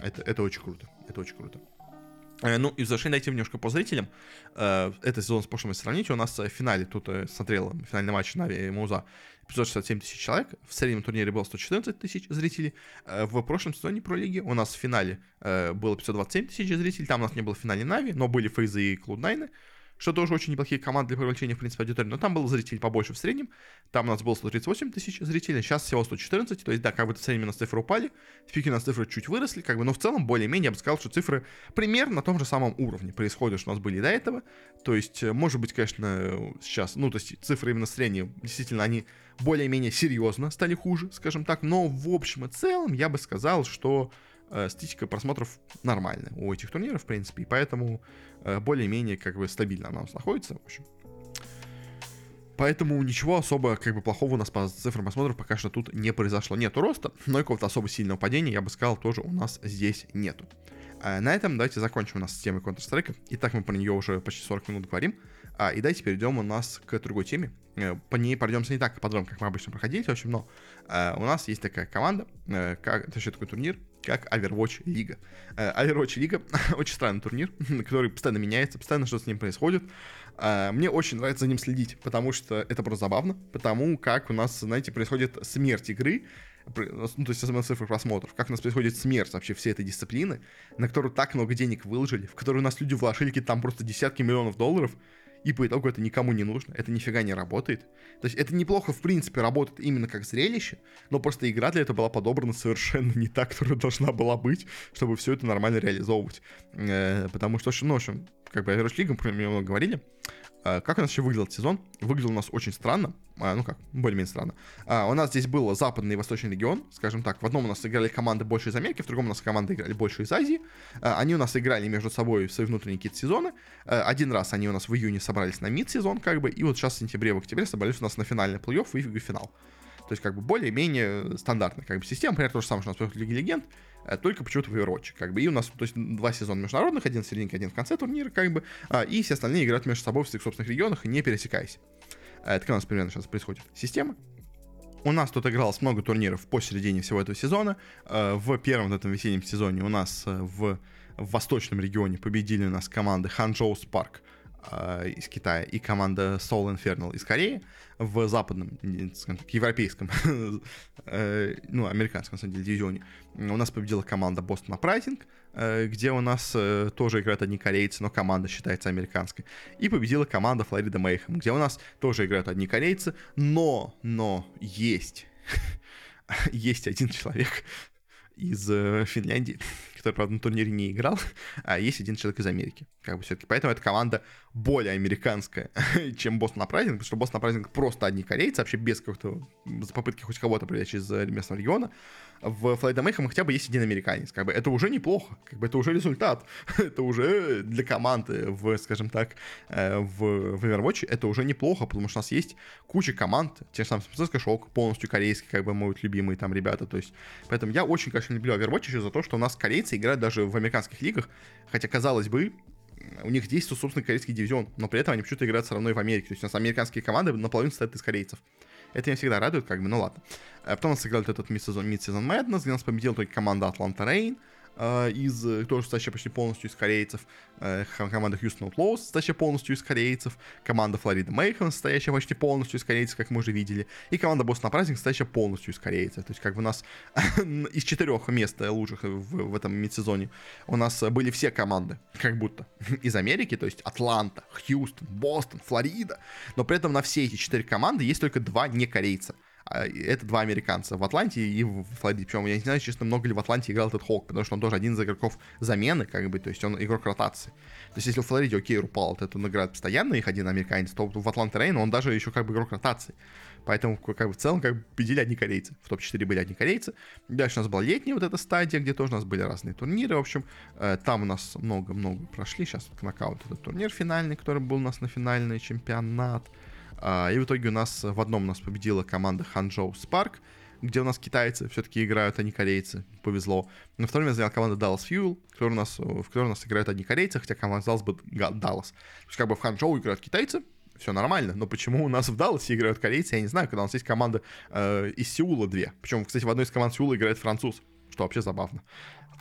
это, это очень круто. Это очень круто. Э, ну, и в завершение дайте немножко по зрителям. Э, это сезон с прошлым сравнить. У нас в финале, тут э, смотрел финальный матч Нави и Мауза, 567 тысяч человек. В среднем турнире было 114 тысяч зрителей. В прошлом сезоне про лиги у нас в финале было 527 тысяч зрителей. Там у нас не было в финале Нави, но были Фейзы и Клуднайны что тоже очень неплохие команды для привлечения, в принципе, аудитории. Но там было зрителей побольше в среднем. Там у нас было 138 тысяч зрителей, сейчас всего 114. То есть, да, как бы в среднем у нас цифры упали, в пике у нас цифры чуть выросли, как бы, но в целом, более-менее, я бы сказал, что цифры примерно на том же самом уровне происходят, что у нас были до этого. То есть, э, может быть, конечно, сейчас, ну, то есть, цифры именно средние, действительно, они более-менее серьезно стали хуже, скажем так, но в общем и целом я бы сказал, что э, статистика просмотров нормальная у этих турниров, в принципе, и поэтому более-менее как бы стабильно она у нас находится, в общем. Поэтому ничего особо как бы плохого у нас по цифрам просмотров пока что тут не произошло. Нету роста, но и какого-то особо сильного падения, я бы сказал, тоже у нас здесь нету. А на этом давайте закончим у нас с темой Counter-Strike. Итак, мы про нее уже почти 40 минут говорим. А, и давайте перейдем у нас к другой теме. Э, по ней пройдемся не так подробно, как мы обычно проходили, в общем, но э, у нас есть такая команда, э, как, еще такой турнир, как Overwatch Лига. Э, Overwatch Лига [LAUGHS] очень странный турнир, [LAUGHS] который постоянно меняется, постоянно что с ним происходит. Э, мне очень нравится за ним следить, потому что это просто забавно, потому как у нас, знаете, происходит смерть игры, ну, то есть особенно цифры просмотров, как у нас происходит смерть вообще всей этой дисциплины, на которую так много денег выложили, в которую у нас люди вложили какие-то там просто десятки миллионов долларов, и по итогу это никому не нужно, это нифига не работает. То есть это неплохо, в принципе, работает именно как зрелище, но просто игра для этого была подобрана совершенно [LAUGHS] не так, которая должна была быть, чтобы все это нормально реализовывать. Э, потому что, ну, в общем, как бы Overwatch League, мы много говорили, как у нас еще выглядел этот сезон? Выглядел у нас очень странно. А, ну как, более-менее странно. А, у нас здесь был западный и восточный регион, скажем так. В одном у нас играли команды больше из Америки, в другом у нас команды играли больше из Азии. Они у нас играли между собой в свои внутренние какие-то сезоны. Один раз они у нас в июне собрались на мид-сезон, как бы, и вот сейчас в сентябре, в октябре собрались у нас на финальный плей-офф и финал. То есть, как бы, более-менее стандартная как бы, система. Примерно то же самое, что у нас в Лиге Легенд, только почему-то в Overwatch, как бы. И у нас, то есть, два сезона международных, один в середине, один в конце турнира, как бы, а, и все остальные играют между собой в своих собственных регионах, не пересекаясь. Э, это как у нас примерно сейчас происходит система. У нас тут игралось много турниров по середине всего этого сезона. Э, в первом этом весеннем сезоне у нас в, в восточном регионе победили у нас команды Ханчжоу Спарк, э, из Китая и команда Soul Infernal из Кореи в западном, скажем так, европейском, [LAUGHS] э, ну, американском, на самом деле, дивизионе. У нас победила команда Boston Uprising, э, где у нас тоже играют одни корейцы, но команда считается американской. И победила команда Florida Mayhem, где у нас тоже играют одни корейцы, но, но есть [LAUGHS] есть один человек, из Финляндии, который, правда, на турнире не играл, [LAUGHS] а есть один человек из Америки. Как бы все-таки. Поэтому эта команда более американская, [LAUGHS] чем Бостон Апрайзинг, потому что Бостон Апрайзинг просто одни корейцы, вообще без какой-то попытки хоть кого-то привлечь из э, местного региона в Флайда Мэйхэм хотя бы есть один американец. Как бы это уже неплохо, как бы это уже результат. [LAUGHS] это уже для команды в, скажем так, э, в, в Overwatch это уже неплохо, потому что у нас есть куча команд, те же самые Сан Шок, полностью корейский, как бы мои любимые там ребята, то есть, поэтому я очень, конечно, люблю Overwatch еще за то, что у нас корейцы играют даже в американских лигах, хотя, казалось бы, у них есть собственный корейский дивизион, но при этом они почему-то играют все равно и в Америке. То есть у нас американские команды наполовину состоят из корейцев. Это меня всегда радует, как бы, ну ладно. А потом у нас сыграли этот мид-сезон Madness, где нас победила только команда Atlanta Rain. Э, из, э, тоже состоящая почти полностью из корейцев, э, команда Houston Outlaws, состоящая полностью из корейцев, команда Florida Mayhem, состоящая почти полностью из корейцев, как мы уже видели, и команда Boston Uprising, состоящая полностью из корейцев. То есть, как бы у нас [LAUGHS] из четырех мест лучших в, в этом мидсезоне у нас были все команды, как будто, [LAUGHS] из Америки, то есть Атланта, Хьюстон, Бостон, Флорида, но при этом на все эти четыре команды есть только два не корейца. А, это два американца в Атланте и в Флориде. Причем я не знаю, честно, много ли в Атланте играл этот Хок, потому что он тоже один из игроков замены, как бы, то есть он игрок ротации. То есть если в Флориде, окей, Рупал, это он играет постоянно, их один американец, то в Атланте Рейн он даже еще как бы игрок ротации. Поэтому, как бы, в целом, как бы, победили одни корейцы. В топ-4 были одни корейцы. Дальше у нас была летняя вот эта стадия, где тоже у нас были разные турниры. В общем, э, там у нас много-много прошли. Сейчас вот нокаут этот турнир финальный, который был у нас на финальный чемпионат. А, и в итоге у нас в одном у нас победила команда Ханчжоу Спарк, где у нас китайцы все-таки играют, а не корейцы. Повезло. На втором месте заняла команда Dallas Fuel, которая у нас, в которой у нас играют одни корейцы, хотя команда казалось бы Dallas. То есть как бы в Ханчжоу играют китайцы, все нормально, но почему у нас в Далласе играют корейцы, я не знаю, когда у нас есть команда э, из Сеула две. Причем, кстати, в одной из команд Сеула играет француз, что вообще забавно.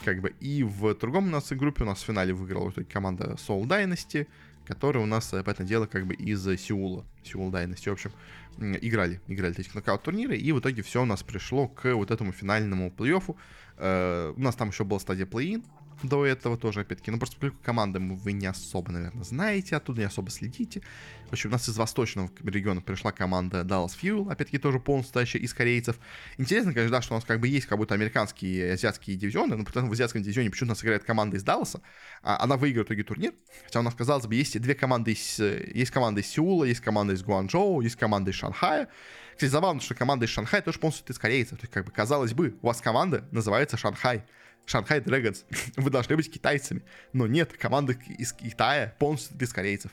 Как бы. И в другом у нас группе у нас в финале выиграла команда Soul Dynasty, которые у нас, по этому дело, как бы из Сеула, Сеул Дайности, в общем, играли, играли эти нокаут-турниры, и в итоге все у нас пришло к вот этому финальному плей-оффу. Э, у нас там еще была стадия плей-ин, до этого тоже, опять-таки. Ну, просто поскольку команды вы не особо, наверное, знаете, оттуда не особо следите. В общем, у нас из восточного региона пришла команда Dallas Fuel, опять-таки тоже полностью стоящая из корейцев. Интересно, конечно, да, что у нас как бы есть как будто американские и азиатские дивизионы, но потому в азиатском дивизионе почему-то нас играет команда из Далласа, а она выигрывает итоге турнир. Хотя у нас, казалось бы, есть две команды из... Есть команда из Сеула, есть команда из Гуанчжоу, есть команда из Шанхая. Кстати, забавно, что команда из Шанхая тоже полностью из корейцев. То есть, как бы, казалось бы, у вас команда называется Шанхай. Шанхай Dragons, [LAUGHS] вы должны быть китайцами. Но нет, команда из Китая полностью без корейцев.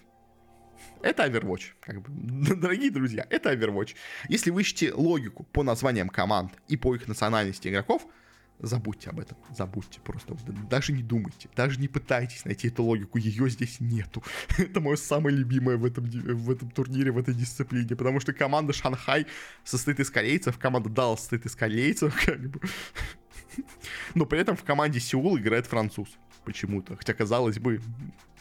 Это Overwatch. Как бы, [LAUGHS] дорогие друзья, это Overwatch. Если вы ищете логику по названиям команд и по их национальности игроков, забудьте об этом. Забудьте просто. Даже не думайте. Даже не пытайтесь найти эту логику. Ее здесь нету. [LAUGHS] это мое самое любимое в этом, в этом турнире, в этой дисциплине. Потому что команда Шанхай состоит из корейцев, команда Даллас состоит из корейцев. Как бы. [LAUGHS] Но при этом в команде Сеул играет француз почему-то. Хотя, казалось бы,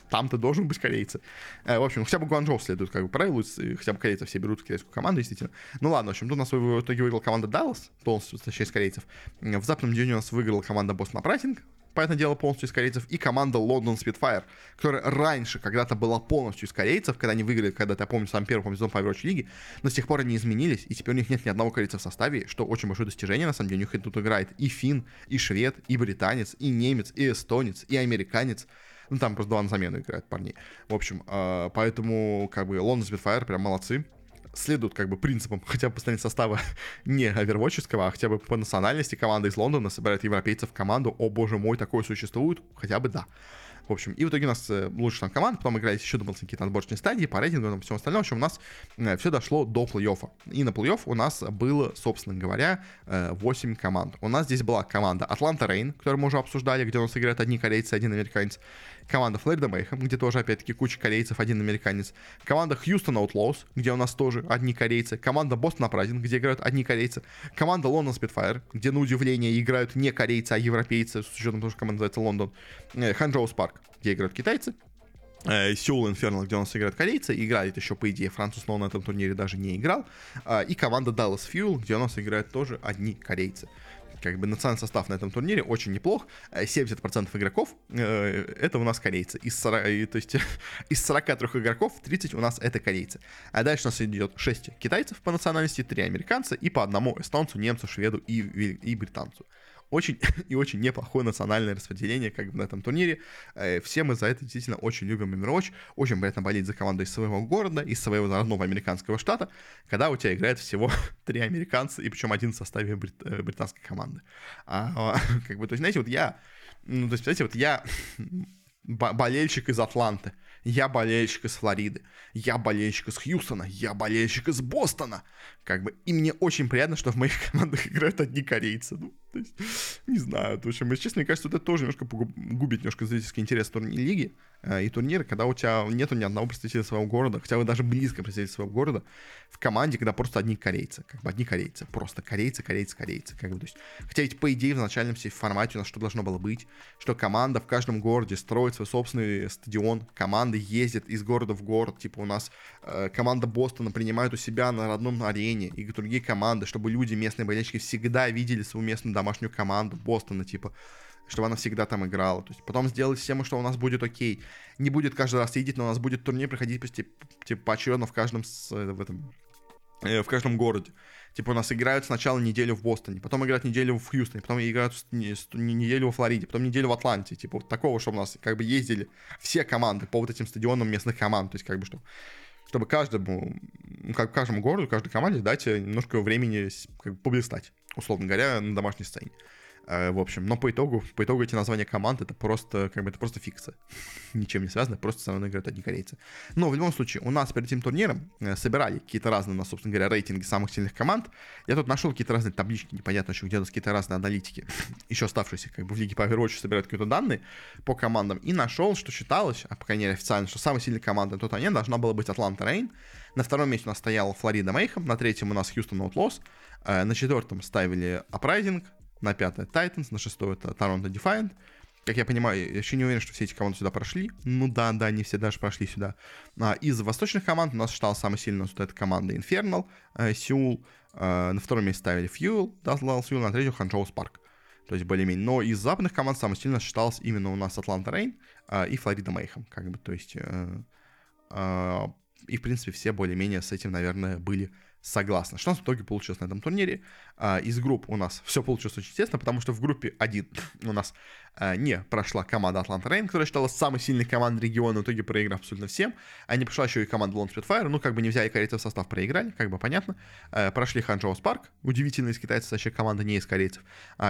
там-то должен быть корейцы. Э, в общем, хотя бы Гуанчжоу следует как бы правилу, хотя бы корейцев все берут в китайскую команду, действительно. Ну ладно, в общем, тут у нас в итоге выиграла команда Dallas, полностью состоящая из корейцев. В западном дивизионе у нас выиграла команда Boston Uprising, понятное дело, полностью из корейцев, и команда London Spitfire, которая раньше когда-то была полностью из корейцев, когда они выиграли, когда-то, я помню, сам первый сезон по Overwatch лиги, но с тех пор они изменились, и теперь у них нет ни одного корейца в составе, что очень большое достижение, на самом деле, у них тут играет и фин, и швед, и британец, и немец, и эстонец, и американец, ну, там просто два на замену играют парней. В общем, э, поэтому, как бы, London Spitfire прям молодцы следуют как бы принципам хотя бы постановления состава [LAUGHS] не овервотческого, а хотя бы по национальности команда из Лондона собирает европейцев в команду. О боже мой, такое существует? Хотя бы да. В общем, и в итоге у нас э, лучше там команда, потом игрались еще дополнительные какие-то отборочные стадии по рейтингу и всем остальном. В общем, у нас э, все дошло до плей-оффа. И на плей-офф у нас было, собственно говоря, 8 э, команд. У нас здесь была команда Атланта Рейн, которую мы уже обсуждали, где у нас играют одни корейцы, один американец команда Флорида Мейхэм, где тоже, опять-таки, куча корейцев, один американец, команда Хьюстон Outlaws, где у нас тоже одни корейцы, команда Бостон Апрайзинг, где играют одни корейцы, команда Лондон Спитфайр, где, на удивление, играют не корейцы, а европейцы, с учетом того, что команда называется Лондон, э, Ханчжоу Спарк, где играют китайцы, э, Сеул Инфернал, где у нас играют корейцы, играет еще, по идее, француз, но на этом турнире даже не играл, э, и команда Dallas Fuel, где у нас играют тоже одни корейцы как бы национальный состав на этом турнире очень неплох. 70% э, игроков э, это у нас корейцы. Из 40, то есть [LAUGHS] из 43 игроков 30 у нас это корейцы. А дальше у нас идет 6 китайцев по национальности, 3 американца и по одному эстонцу, немцу, шведу и, и британцу очень [LAUGHS] и очень неплохое национальное распределение как бы на этом турнире. Э, все мы за это действительно очень любим Overwatch. Очень приятно болеть за команду из своего города, из своего родного американского штата, когда у тебя играет всего [LAUGHS] три американца, и причем один в составе брит, э, британской команды. А, [LAUGHS] как бы, то есть, знаете, вот я, ну, то есть, знаете, вот я болельщик из Атланты, я болельщик из Флориды, я болельщик из Хьюстона, я болельщик из Бостона. Как бы, и мне очень приятно, что в моих командах играют одни корейцы. Ну, то есть, не знаю, в общем, честно, мне кажется, это тоже немножко губит немножко зрительский интерес турнир лиги. э, и турнира, когда у тебя нету ни одного представителя своего города, хотя бы даже близко представителя своего города в команде, когда просто одни корейцы, как бы одни корейцы, просто корейцы, корейцы, корейцы, как бы, то есть, хотя ведь по идее в начальном формате у нас что должно было быть, что команда в каждом городе строит свой собственный стадион, команды ездят из города в город, типа у нас э, команда Бостона принимает у себя на родном арене и другие команды, чтобы люди, местные болельщики всегда видели свою местную домашнюю команду Бостона, типа, чтобы она всегда там играла. То есть потом сделать систему, что у нас будет окей. Не будет каждый раз ездить, но у нас будет турнир проходить типа, типа поочередно в каждом с, э, в этом э, в каждом городе. Типа у нас играют сначала неделю в Бостоне, потом играют неделю в Хьюстоне, потом играют неделю во Флориде, потом неделю в Атланте. Типа вот такого, чтобы у нас как бы ездили все команды по вот этим стадионам местных команд. То есть как бы что чтобы каждому, как каждому городу, каждой команде дать немножко времени как бы, поблистать, условно говоря, на домашней сцене. Э, в общем, но по итогу, по итогу эти названия команд это просто, как бы, это просто фикция. [LAUGHS] Ничем не связано, просто со мной играют одни корейцы. Но в любом случае, у нас перед этим турниром э, собирали какие-то разные, на, собственно говоря, рейтинги самых сильных команд. Я тут нашел какие-то разные таблички, непонятно еще, где у нас какие-то разные аналитики, [LAUGHS] еще оставшиеся, как бы в Лиге по Overwatch собирают какие-то данные по командам, и нашел, что считалось, а по крайней мере официально, что самой сильной командой тут они должна была быть Атланта Рейн. На втором месте у нас стояла Флорида Мейхем, на третьем у нас Хьюстон Outlaws, э, на четвертом ставили Uprising, на пятое Titans, на шестое это Toronto Defiant. Как я понимаю, я еще не уверен, что все эти команды сюда прошли. Ну да, да, не все даже прошли сюда. А, из восточных команд у нас считалась самой сильной, что это команда Infernal, э, Сеул. Э, на втором месте ставили Fuel, Dazzle Fuel, на третьем Ханчжоу Spark. То есть более-менее. Но из западных команд самой сильной считалась именно у нас Атланта Рейн э, и Флорида Мейхем. Как бы, то есть... Э, э, и, в принципе, все более-менее с этим, наверное, были согласны. Что у нас в итоге получилось на этом турнире? А, из групп у нас все получилось очень естественно, потому что в группе 1 у нас а, не прошла команда Atlanta Rain, которая считалась самой сильной командой региона, в итоге проиграв абсолютно всем. А не прошла еще и команда Lone Spitfire, ну как бы не взяли корейцев в состав, проиграли, как бы понятно. А, прошли Ханчжоу Спарк, удивительно из китайцев, вообще команда не из корейцев.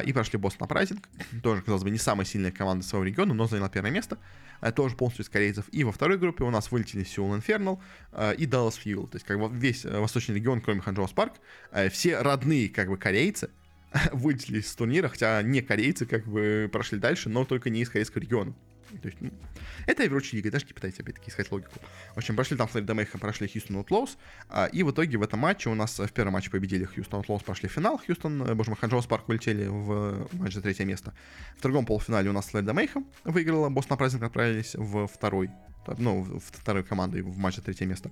И прошли Бостон Апрайзинг, тоже, казалось бы, не самая сильная команда своего региона, но заняла первое место. А, тоже полностью из корейцев. И во второй группе у нас вылетели Seoul Infernal а, и Dallas Fuel. То есть как бы весь э, восточный регион, кроме Hangzhou Spark, а, все родные как бы корейцы, [LAUGHS] вылетели из турнира, хотя не корейцы как бы прошли дальше, но только не из корейского региона. То есть, ну, это Overwatch лига, даже не пытайтесь опять-таки искать логику. В общем, прошли там Florida Mayhem, прошли Houston Outlaws, а, и в итоге в этом матче у нас в первом матче победили Houston Outlaws, прошли финал, Houston, э, боже мой, Hangzhou Spark улетели в матч за третье место. В другом полуфинале у нас Флорида Мейхэм выиграла, Бостон Праздник отправились в второй ну, в второй командой в матче третье место.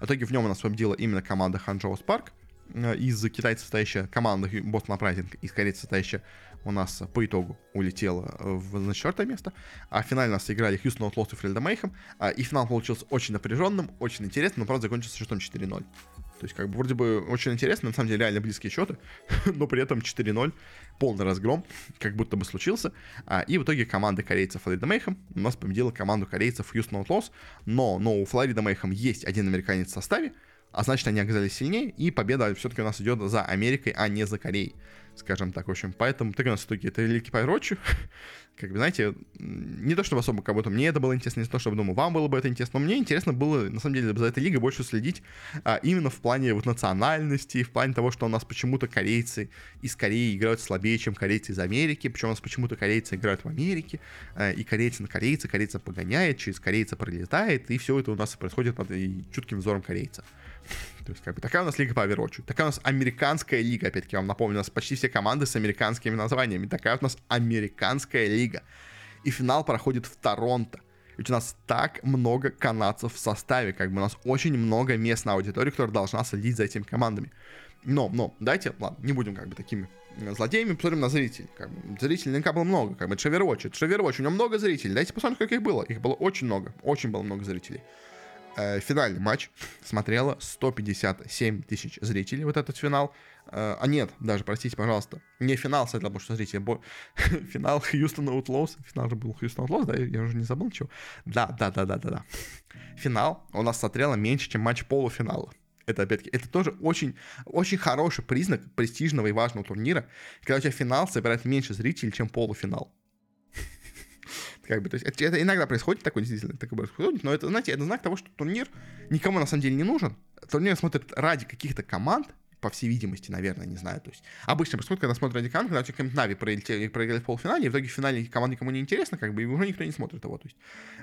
В итоге в нем у нас победила именно команда Ханчжоу Спарк. Э, из китайцев состоящая команда Бостон Апрайзинг, из корейцев состоящая у нас по итогу улетела в, на четвертое место. А в финале нас играли Хьюстон Аутлоус и Фрильда Мейхем. А, и финал получился очень напряженным, очень интересным, но, правда, закончился счетом 4-0. То есть, как бы, вроде бы очень интересно, на самом деле, реально близкие счеты, [LAUGHS] но при этом 4-0, полный разгром, как будто бы случился. А, и в итоге команда корейцев Флорида Мейхем у нас победила команду корейцев Houston Outlaws, но, но у Флорида Мейхем есть один американец в составе, а значит, они оказались сильнее, и победа все-таки у нас идет за Америкой, а не за Кореей скажем так, в общем, поэтому так у нас в итоге это великий Пайрочи, [LAUGHS] как бы, знаете, не то чтобы особо как будто мне это было интересно, не то чтобы, думаю, вам было бы это интересно, но мне интересно было, на самом деле, за этой лигой больше следить а, именно в плане вот национальности, в плане того, что у нас почему-то корейцы из Кореи играют слабее, чем корейцы из Америки, причем у нас почему-то корейцы играют в Америке, а, и корейцы на корейца, корейца погоняет, через корейца пролетает, и все это у нас происходит под чутким взором корейца. То есть, как бы, такая у нас лига по Overwatch. Такая у нас американская лига, опять-таки, вам напомню, у нас почти все команды с американскими названиями. Такая у нас американская лига. И финал проходит в Торонто. Ведь у нас так много канадцев в составе, как бы у нас очень много местной аудитории, которая должна следить за этими командами. Но, но, дайте, ладно, не будем как бы такими злодеями, посмотрим на зрителей. Как бы, зрителей наверняка было много, как бы, это Overwatch, у него много зрителей. Дайте посмотрим, сколько их было. Их было очень много, очень было много зрителей э, финальный матч смотрело 157 тысяч зрителей, вот этот финал. Э, а нет, даже, простите, пожалуйста, не финал смотрел, потому что зрители, бо... [LAUGHS] финал Хьюстон Outlaws, финал же был Хьюстон Outlaws, да, я уже не забыл ничего. Да, да, да, да, да, да. Финал у нас смотрело меньше, чем матч полуфинала. Это, опять-таки, это тоже очень, очень хороший признак престижного и важного турнира, когда у тебя финал собирает меньше зрителей, чем полуфинал. Как бы, то есть это, это иногда происходит, такое действительно такое происходит, но это, знаете, это знак того, что турнир никому на самом деле не нужен. Турнир смотрит ради каких-то команд, по всей видимости, наверное, не знаю. То есть обычно происходит, когда смотрят ради команд, когда у тебя какие-нибудь Нави проиграли, проиграли в полуфинале, и в итоге в финале команда никому не интересна, как бы, и уже никто не смотрит его. То есть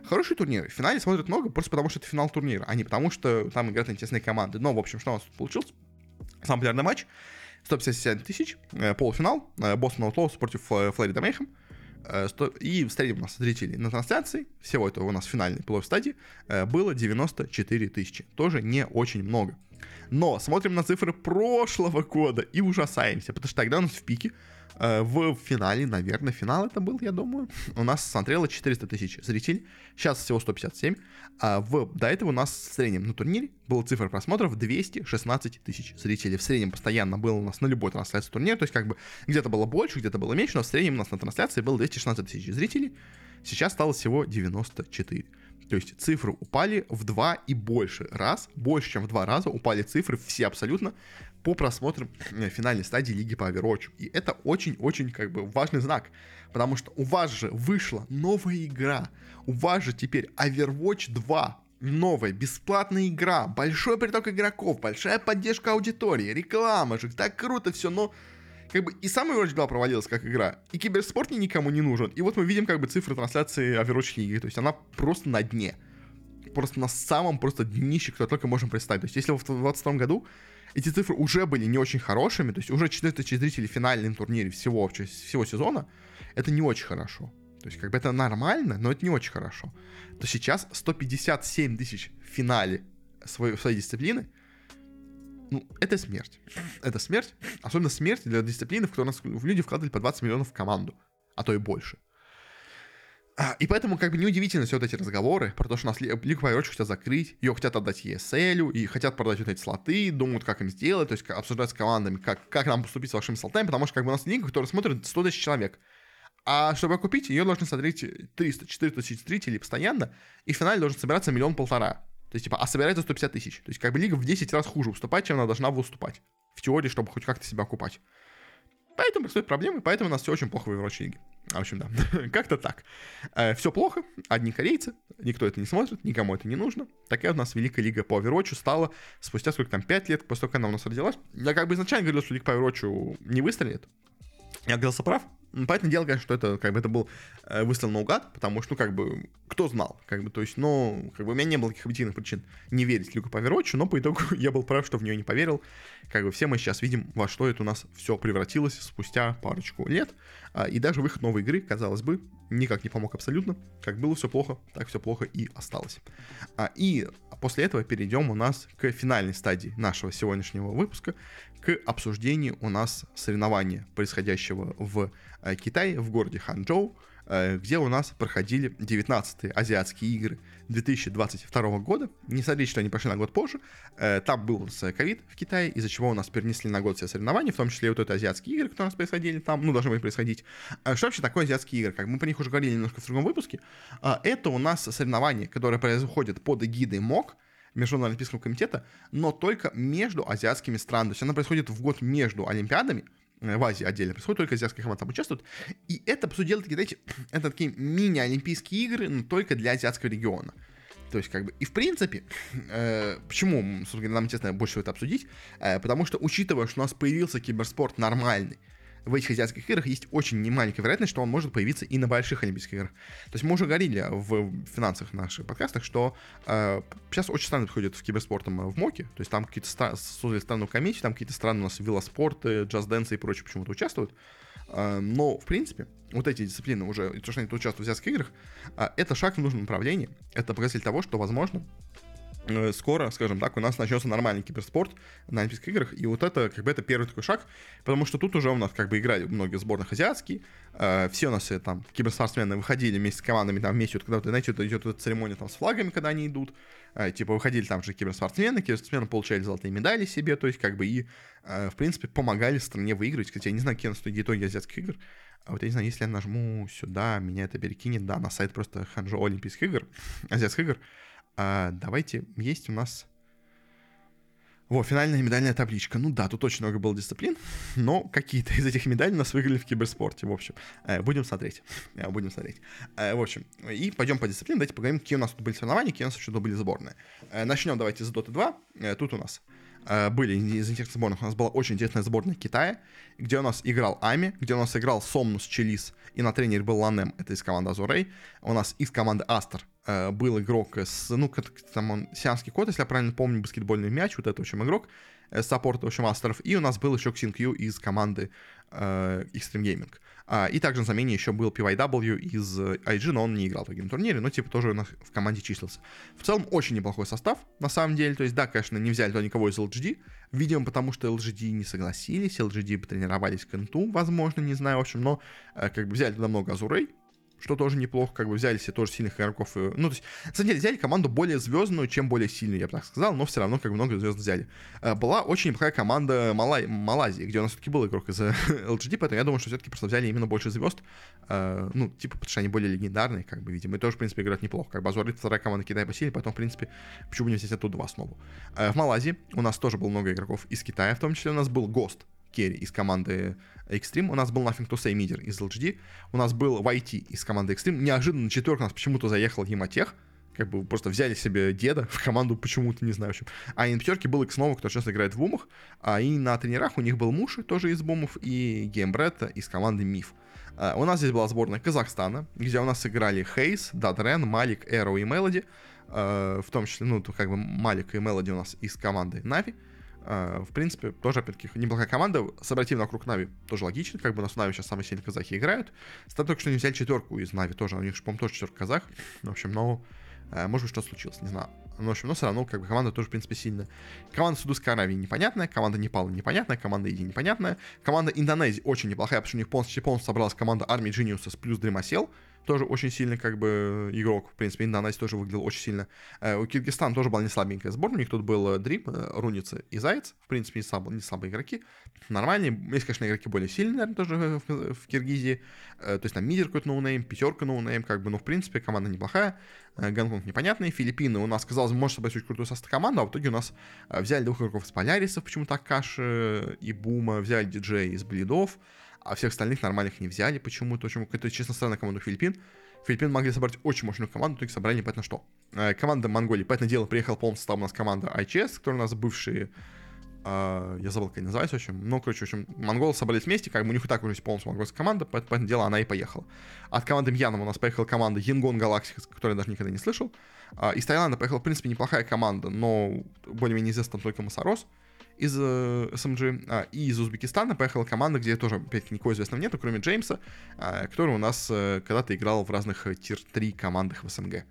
хороший турнир. В финале смотрят много просто потому, что это финал турнира, а не потому, что там играют интересные команды. Но, в общем, что у нас тут получилось? Самый популярный матч. 157 тысяч, э, полуфинал, э, Бостон Аутлоус против э, Флорида Мейхем. Э, и в среднем у нас зрителей на трансляции, всего этого у нас в финальной плей стадии, э, было 94 тысячи. Тоже не очень много. Но смотрим на цифры прошлого года и ужасаемся, потому что тогда у нас в пике в финале, наверное, финал это был, я думаю, у нас смотрело 400 тысяч зрителей, сейчас всего 157, а в, до этого у нас в среднем на турнире была цифра просмотров 216 тысяч зрителей. В среднем постоянно было у нас на любой трансляции турнира, то есть как бы где-то было больше, где-то было меньше, но в среднем у нас на трансляции было 216 тысяч зрителей, сейчас стало всего 94. То есть цифры упали в два и больше раз, больше, чем в два раза упали цифры все абсолютно по просмотрам э, финальной стадии Лиги по Overwatch. И это очень-очень как бы важный знак, потому что у вас же вышла новая игра, у вас же теперь Overwatch 2, новая бесплатная игра, большой приток игроков, большая поддержка аудитории, реклама же, так круто все, но как бы и сам Overwatch 2 провалилась как игра, и киберспорт никому не нужен. И вот мы видим как бы цифры трансляции Overwatch лиги, то есть она просто на дне. Просто на самом просто днище, кто только можем представить. То есть если в 2022 году эти цифры уже были не очень хорошими, то есть уже 4000 зрителей в финальном турнире всего, всего сезона, это не очень хорошо. То есть как бы это нормально, но это не очень хорошо. То сейчас 157 тысяч в финале своей, своей дисциплины, ну, это смерть. Это смерть. Особенно смерть для дисциплины, в нас люди вкладывали по 20 миллионов в команду, а то и больше. А, и поэтому как бы неудивительно все вот эти разговоры про то, что нас Лигу Overwatch хотят закрыть, ее хотят отдать ESL, и хотят продать вот эти слоты, думают, как им сделать, то есть обсуждать с командами, как, как нам поступить с вашими слотами, потому что как бы у нас лига, которая смотрит 100 тысяч человек. А чтобы купить, ее должны смотреть 300-400 тысяч зрителей постоянно, и в финале должен собираться миллион-полтора. То есть, типа, а собирается 150 тысяч. То есть, как бы лига в 10 раз хуже выступать, чем она должна выступать. В теории, чтобы хоть как-то себя окупать. Поэтому происходят проблемы, поэтому у нас все очень плохо в Overwatch лиге. В общем, да, [LAUGHS] как-то так. Э, все плохо, одни корейцы, никто это не смотрит, никому это не нужно. Такая у нас Великая Лига по Overwatch стала спустя сколько там, 5 лет, после того, как она у нас родилась. Я как бы изначально говорил, что Лига по Overwatch не выстрелит. Я оказался прав, Понятное дело, конечно, что это, как бы, это был э, выстрел наугад, потому что, ну, как бы, кто знал, как бы, то есть, ну, как бы, у меня не было каких объективных причин не верить Люку Паверочу, но по итогу [LAUGHS] я был прав, что в нее не поверил. Как бы, все мы сейчас видим, во что это у нас все превратилось спустя парочку лет, а, и даже выход новой игры, казалось бы, никак не помог абсолютно. Как было все плохо, так все плохо и осталось. А, и после этого перейдем у нас к финальной стадии нашего сегодняшнего выпуска, к обсуждению у нас соревнования, происходящего в э, Китае, в городе Ханчжоу, где у нас проходили 19-е азиатские игры 2022 года. Не смотрите, что они пошли на год позже. Э, там был ковид в Китае, из-за чего у нас перенесли на год все соревнования, в том числе и вот это азиатские игры, которые у нас происходили там, ну, должны были происходить. Что вообще такое азиатские игры? Как мы про них уже говорили немножко в другом выпуске. Это у нас соревнования, которые происходят под эгидой МОК, Международного олимпийского комитета, но только между азиатскими странами. То есть она происходит в год между Олимпиадами, э, в Азии отдельно происходит, только азиатские команды там участвуют. И это, по сути дела, такие, знаете, [CLEARS THROAT] это такие мини-олимпийские игры, но только для азиатского региона. То есть, как бы, и в принципе, [CLEARS THROAT] э, почему, собственно, нам интересно больше это обсудить, э, потому что, учитывая, что у нас появился киберспорт нормальный, в этих азиатских играх есть очень немаленькая вероятность, что он может появиться и на больших Олимпийских играх. То есть мы уже говорили в финансовых наших подкастах, что э, сейчас очень странно подходит в киберспортом в МОКе, то есть там какие-то стра- создали странную комиссию, там какие-то страны у нас велоспорты, джаз-дэнсы и прочее почему-то участвуют. Э, но, в принципе, вот эти дисциплины уже, то, что они участвуют в азиатских играх, э, это шаг в нужном направлении. Это показатель того, что, возможно, Э, скоро, скажем так, у нас начнется нормальный киберспорт на Олимпийских играх, и вот это, как бы, это первый такой шаг, потому что тут уже у нас, как бы, играли многие сборных азиатские, э, все у нас, э, там, киберспортсмены выходили вместе с командами, там, вместе, вот, когда, вот, знаете, вот идет вот церемония, там, с флагами, когда они идут, э, типа, выходили там же киберспортсмены, киберспортсмены получали золотые медали себе, то есть, как бы, и, э, в принципе, помогали стране выиграть, кстати, я не знаю, какие у нас итоги азиатских игр, а вот я не знаю, если я нажму сюда, меня это перекинет, да, на сайт просто Ханчжоу Олимпийских игр, [LAUGHS] азиатских игр, а, давайте, есть у нас... Во, финальная медальная табличка. Ну да, тут очень много было дисциплин, но какие-то из этих медалей у нас выиграли в киберспорте, в общем. Э, будем смотреть. Э, будем смотреть. Э, в общем, и пойдем по дисциплинам, давайте поговорим, какие у нас тут были соревнования, какие у нас еще тут были сборные. Начнем давайте с Dota 2. Тут у нас были из интересных сборных. У нас была очень интересная сборная Китая, где у нас играл Ами, где у нас играл Сомнус Челис, и на тренере был Ланем, это из команды Азурей. У нас из команды Астер был игрок с, ну, там он, сианский кот, если я правильно помню, баскетбольный мяч, вот это, в общем, игрок, э, саппорт, в общем, Астеров. И у нас был еще Ксин Кью из команды э, Extreme Gaming. А, и также на замене еще был PYW из IG, но он не играл в таком турнире, но типа тоже в команде числился. В целом очень неплохой состав, на самом деле. То есть, да, конечно, не взяли то никого из LGD, видимо, потому что LGD не согласились, LGD потренировались к инту, возможно, не знаю, в общем, но э, как бы взяли туда много Азурей, что тоже неплохо, как бы взяли себе тоже сильных игроков. Ну, то есть, на самом деле, взяли команду более звездную, чем более сильную, я бы так сказал, но все равно как бы много звезд взяли. Э, была очень неплохая команда Мала... Малайзии, где у нас все-таки был игрок из [LAUGHS] LGD, поэтому я думаю, что все-таки просто взяли именно больше звезд, э, ну, типа, потому что они более легендарные, как бы, видимо, и тоже, в принципе, играют неплохо. Как бы Азуарит, вторая команда Китая по силе, поэтому, в принципе, почему бы не взять оттуда в основу. Э, в Малайзии у нас тоже было много игроков из Китая, в том числе у нас был Гост, Керри из команды Extreme. У нас был Nothing to Say мидер из LGD. У нас был YT из команды Extreme. Неожиданно на четверку у нас почему-то заехал Емотех. Как бы просто взяли себе деда в команду почему-то, не знаю, в. А и на пятерке был Икснова, кто сейчас играет в бумах. А и на тренерах у них был Муши, тоже из бумов, и Геймбретта из команды Миф. Uh, у нас здесь была сборная Казахстана, где у нас играли Хейс, Дадрен, Малик, Эро и Мелоди. Э, в том числе, ну, то как бы Malik и Melody у нас из команды Нави. А, в принципе, тоже, опять-таки, неплохая команда. Собрать вокруг Нави тоже логично. Как бы у нас Нави сейчас самые сильные казахи играют. Странно только что не взяли четверку из Нави тоже. У них, по-моему, тоже четверка казах. В общем, но... Э, может быть, что случилось, не знаю. Ну, в общем, но все равно, как бы, команда тоже, в принципе, сильная. Команда Саудовской Аравии непонятная, команда Непала непонятная, команда Индии непонятная. Команда Индонезии очень неплохая, потому что у них полностью, полностью собралась команда Army Geniuses плюс Dreamocel тоже очень сильный как бы игрок. В принципе, Индонезия тоже выглядел очень сильно. Э, у Киргизстана тоже была не слабенькая сборная. У них тут был э, Дрип, э, Руница и Заяц. В принципе, не слабые, не слабые игроки. Нормальные. Есть, конечно, игроки более сильные, наверное, тоже в, в Киргизии. То есть там мидер какой-то no-name, пятерка no-name, как бы, ну, в принципе, команда неплохая. Гонконг непонятный. Филиппины у нас, казалось, может собрать очень крутую состав команду, а в итоге у нас взяли двух игроков из Polaris'ов, почему-то Akashi и Бума, взяли диджея из Bleed'ов а всех остальных нормальных не взяли почему-то. Очень какая-то, честно, странная команда Филиппин. Филиппины могли собрать очень мощную команду, только собрали непонятно что. Э, команда Монголии, понятное дело, приехала полным составом у нас команда ICS, которая у нас бывшие а, я забыл, как они называются, в общем. Ну, короче, в общем, монголы собрались вместе, как бы у них и так уже есть полностью монгольская команда, поэтому дело она и поехала. От команды Мьяном у нас поехала команда Янгон Галактика, которую я даже никогда не слышал. А, из Таиланда поехала, в принципе, неплохая команда, но более-менее известна только Масарос из э, СМГ, а, и из Узбекистана поехала команда, где тоже, опять никого известного нету, кроме Джеймса, а, который у нас э, когда-то играл в разных э, тир-3 командах в СНГ.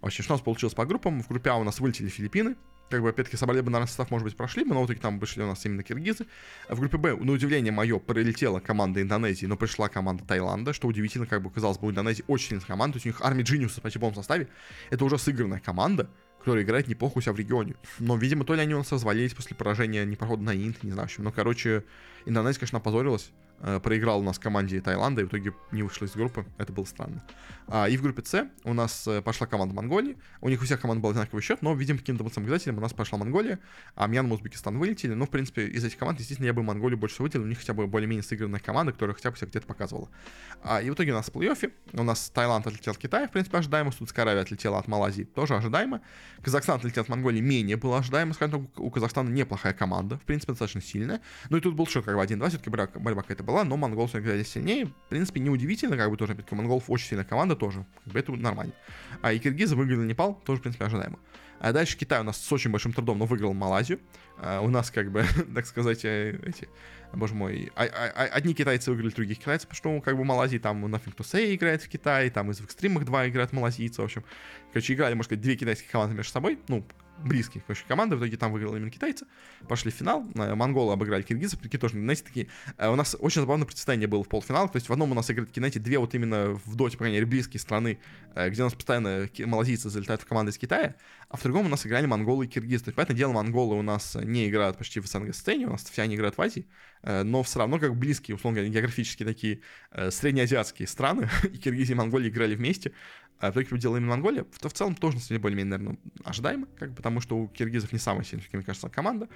В общем, что у нас получилось по группам? В группе А у нас вылетели Филиппины, как бы, опять-таки, собрали бы, наверное, состав, может быть, прошли бы, но вот там вышли у нас именно киргизы. В группе Б, на удивление мое, прилетела команда Индонезии, но пришла команда Таиланда, что удивительно, как бы, казалось бы, у Индонезии очень сильная команда, то есть у них армия Джиниуса почти в составе, это уже сыгранная команда, которая играет неплохо у себя в регионе. Но, видимо, то ли они у нас развалились после поражения непрохода на Инт, не знаю, в общем. Но, короче, Индонезия, конечно, опозорилась. Э, проиграл у нас команде Таиланда и в итоге не вышла из группы. Это было странно. А, и в группе С у нас э, пошла команда Монголии. У них у всех команд был одинаковый счет, но, видимо, каким-то обязательным у нас пошла Монголия, а Мьянма и Узбекистан вылетели. Ну, в принципе, из этих команд, естественно, я бы Монголию больше выделил. У них хотя бы более-менее сыгранная команда, которая хотя бы себя где-то показывала. А, и в итоге у нас в плей-оффе у нас Таиланд отлетел от Китая, в принципе, ожидаемо. Судская Аравия отлетела от Малайзии, тоже ожидаемо. Казахстан отлетел от Монголии, менее было ожидаемо. Скажем так, у Казахстана неплохая команда, в принципе, достаточно сильная. Ну и тут был счет как бы 1-2, все-таки борьба, какая-то была, но монгол играли сильнее. В принципе, неудивительно, как бы тоже, опять-таки, монголов очень сильная команда тоже. Как бы это нормально. А и киргизы выиграли Непал, тоже, в принципе, ожидаемо. А дальше Китай у нас с очень большим трудом, но выиграл Малайзию. А у нас, как бы, [LAUGHS] так сказать, э, эти, боже мой, а, а, а, одни китайцы выиграли других китайцев, потому что, как бы, Малайзии там Nothing to Say играет в Китае, там из в экстримах два играют малазийцы, в общем. Короче, играли, можно сказать, две китайские команды между собой, ну, близкие, короче, команды. В итоге там выиграл именно китайцы. Пошли в финал. Э, монголы обыграли киргизов. Такие тоже, знаете, такие... Э, у нас очень забавное представление было в полуфиналах. То есть в одном у нас играют такие, знаете, две вот именно в доте, по крайней мере, близкие страны, э, где у нас постоянно малазийцы залетают в команды из Китая. А в другом у нас играли монголы и киргизы. То есть, понятное дело, монголы у нас не играют почти в СНГ-сцене. У нас все они играют в Азии. Но все равно как близкие, условно говоря, географически такие среднеазиатские страны. [LAUGHS] и Киргизия и Монголия играли вместе а в итоге победила именно Монголия, то в целом тоже, на самом более-менее, наверное, ожидаемо, как бы, потому что у киргизов не самая сильная, мне кажется, команда.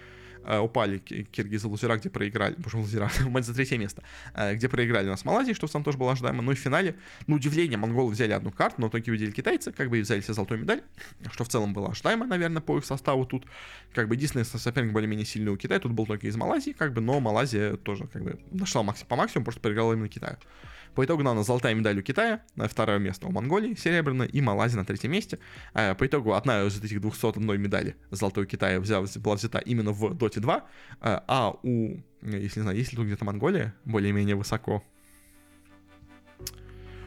Uh, упали киргизы лузера, где проиграли, боже, лузера, [LAUGHS] мать за третье место, uh, где проиграли у нас Малайзии, что в целом тоже было ожидаемо. Ну и в финале, на удивление, монголы взяли одну карту, но в итоге увидели китайцы, как бы и взяли себе золотую медаль, что в целом было ожидаемо, наверное, по их составу тут. Как бы единственный соперник более-менее сильный у Китая, тут был только из Малайзии, как бы, но Малайзия тоже, как бы, нашла максимум по максимуму, просто проиграла именно Китаю. По итогу у нас золотая медаль у Китая, на второе место у Монголии, серебряная, и Малайзия на третьем месте. А, по итогу одна из этих 201 медалей золотой Китая взяла, была взята именно в Доте 2, а, а у, если не знаю, есть ли тут где-то Монголия, более-менее высоко,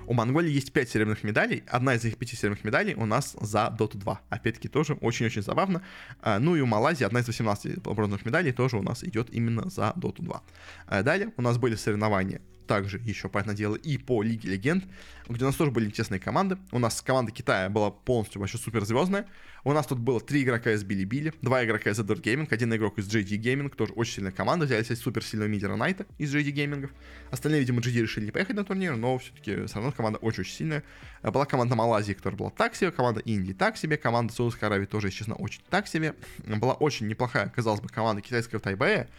у Монголии есть 5 серебряных медалей. Одна из этих 5 серебряных медалей у нас за Dota 2. Опять-таки тоже очень-очень забавно. Ну и у Малайзии одна из 18 бронзовых медалей тоже у нас идет именно за Dota 2. А, далее у нас были соревнования также еще, понятное дело, и по Лиге Легенд, где у нас тоже были интересные команды. У нас команда Китая была полностью вообще суперзвездная. У нас тут было три игрока из Билли-Билли, два игрока из Adult Gaming, один игрок из JD Gaming, тоже очень сильная команда. Взяли себе супер сильного мидера Найта из JD Gaming. Остальные, видимо, JD решили не поехать на турнир, но все-таки все равно команда очень-очень сильная. Была команда Малайзии, которая была так себе, команда Индии так себе, команда Саудовской Аравии тоже, честно, очень так себе. Была очень неплохая, казалось бы, команда китайского Тайбэя.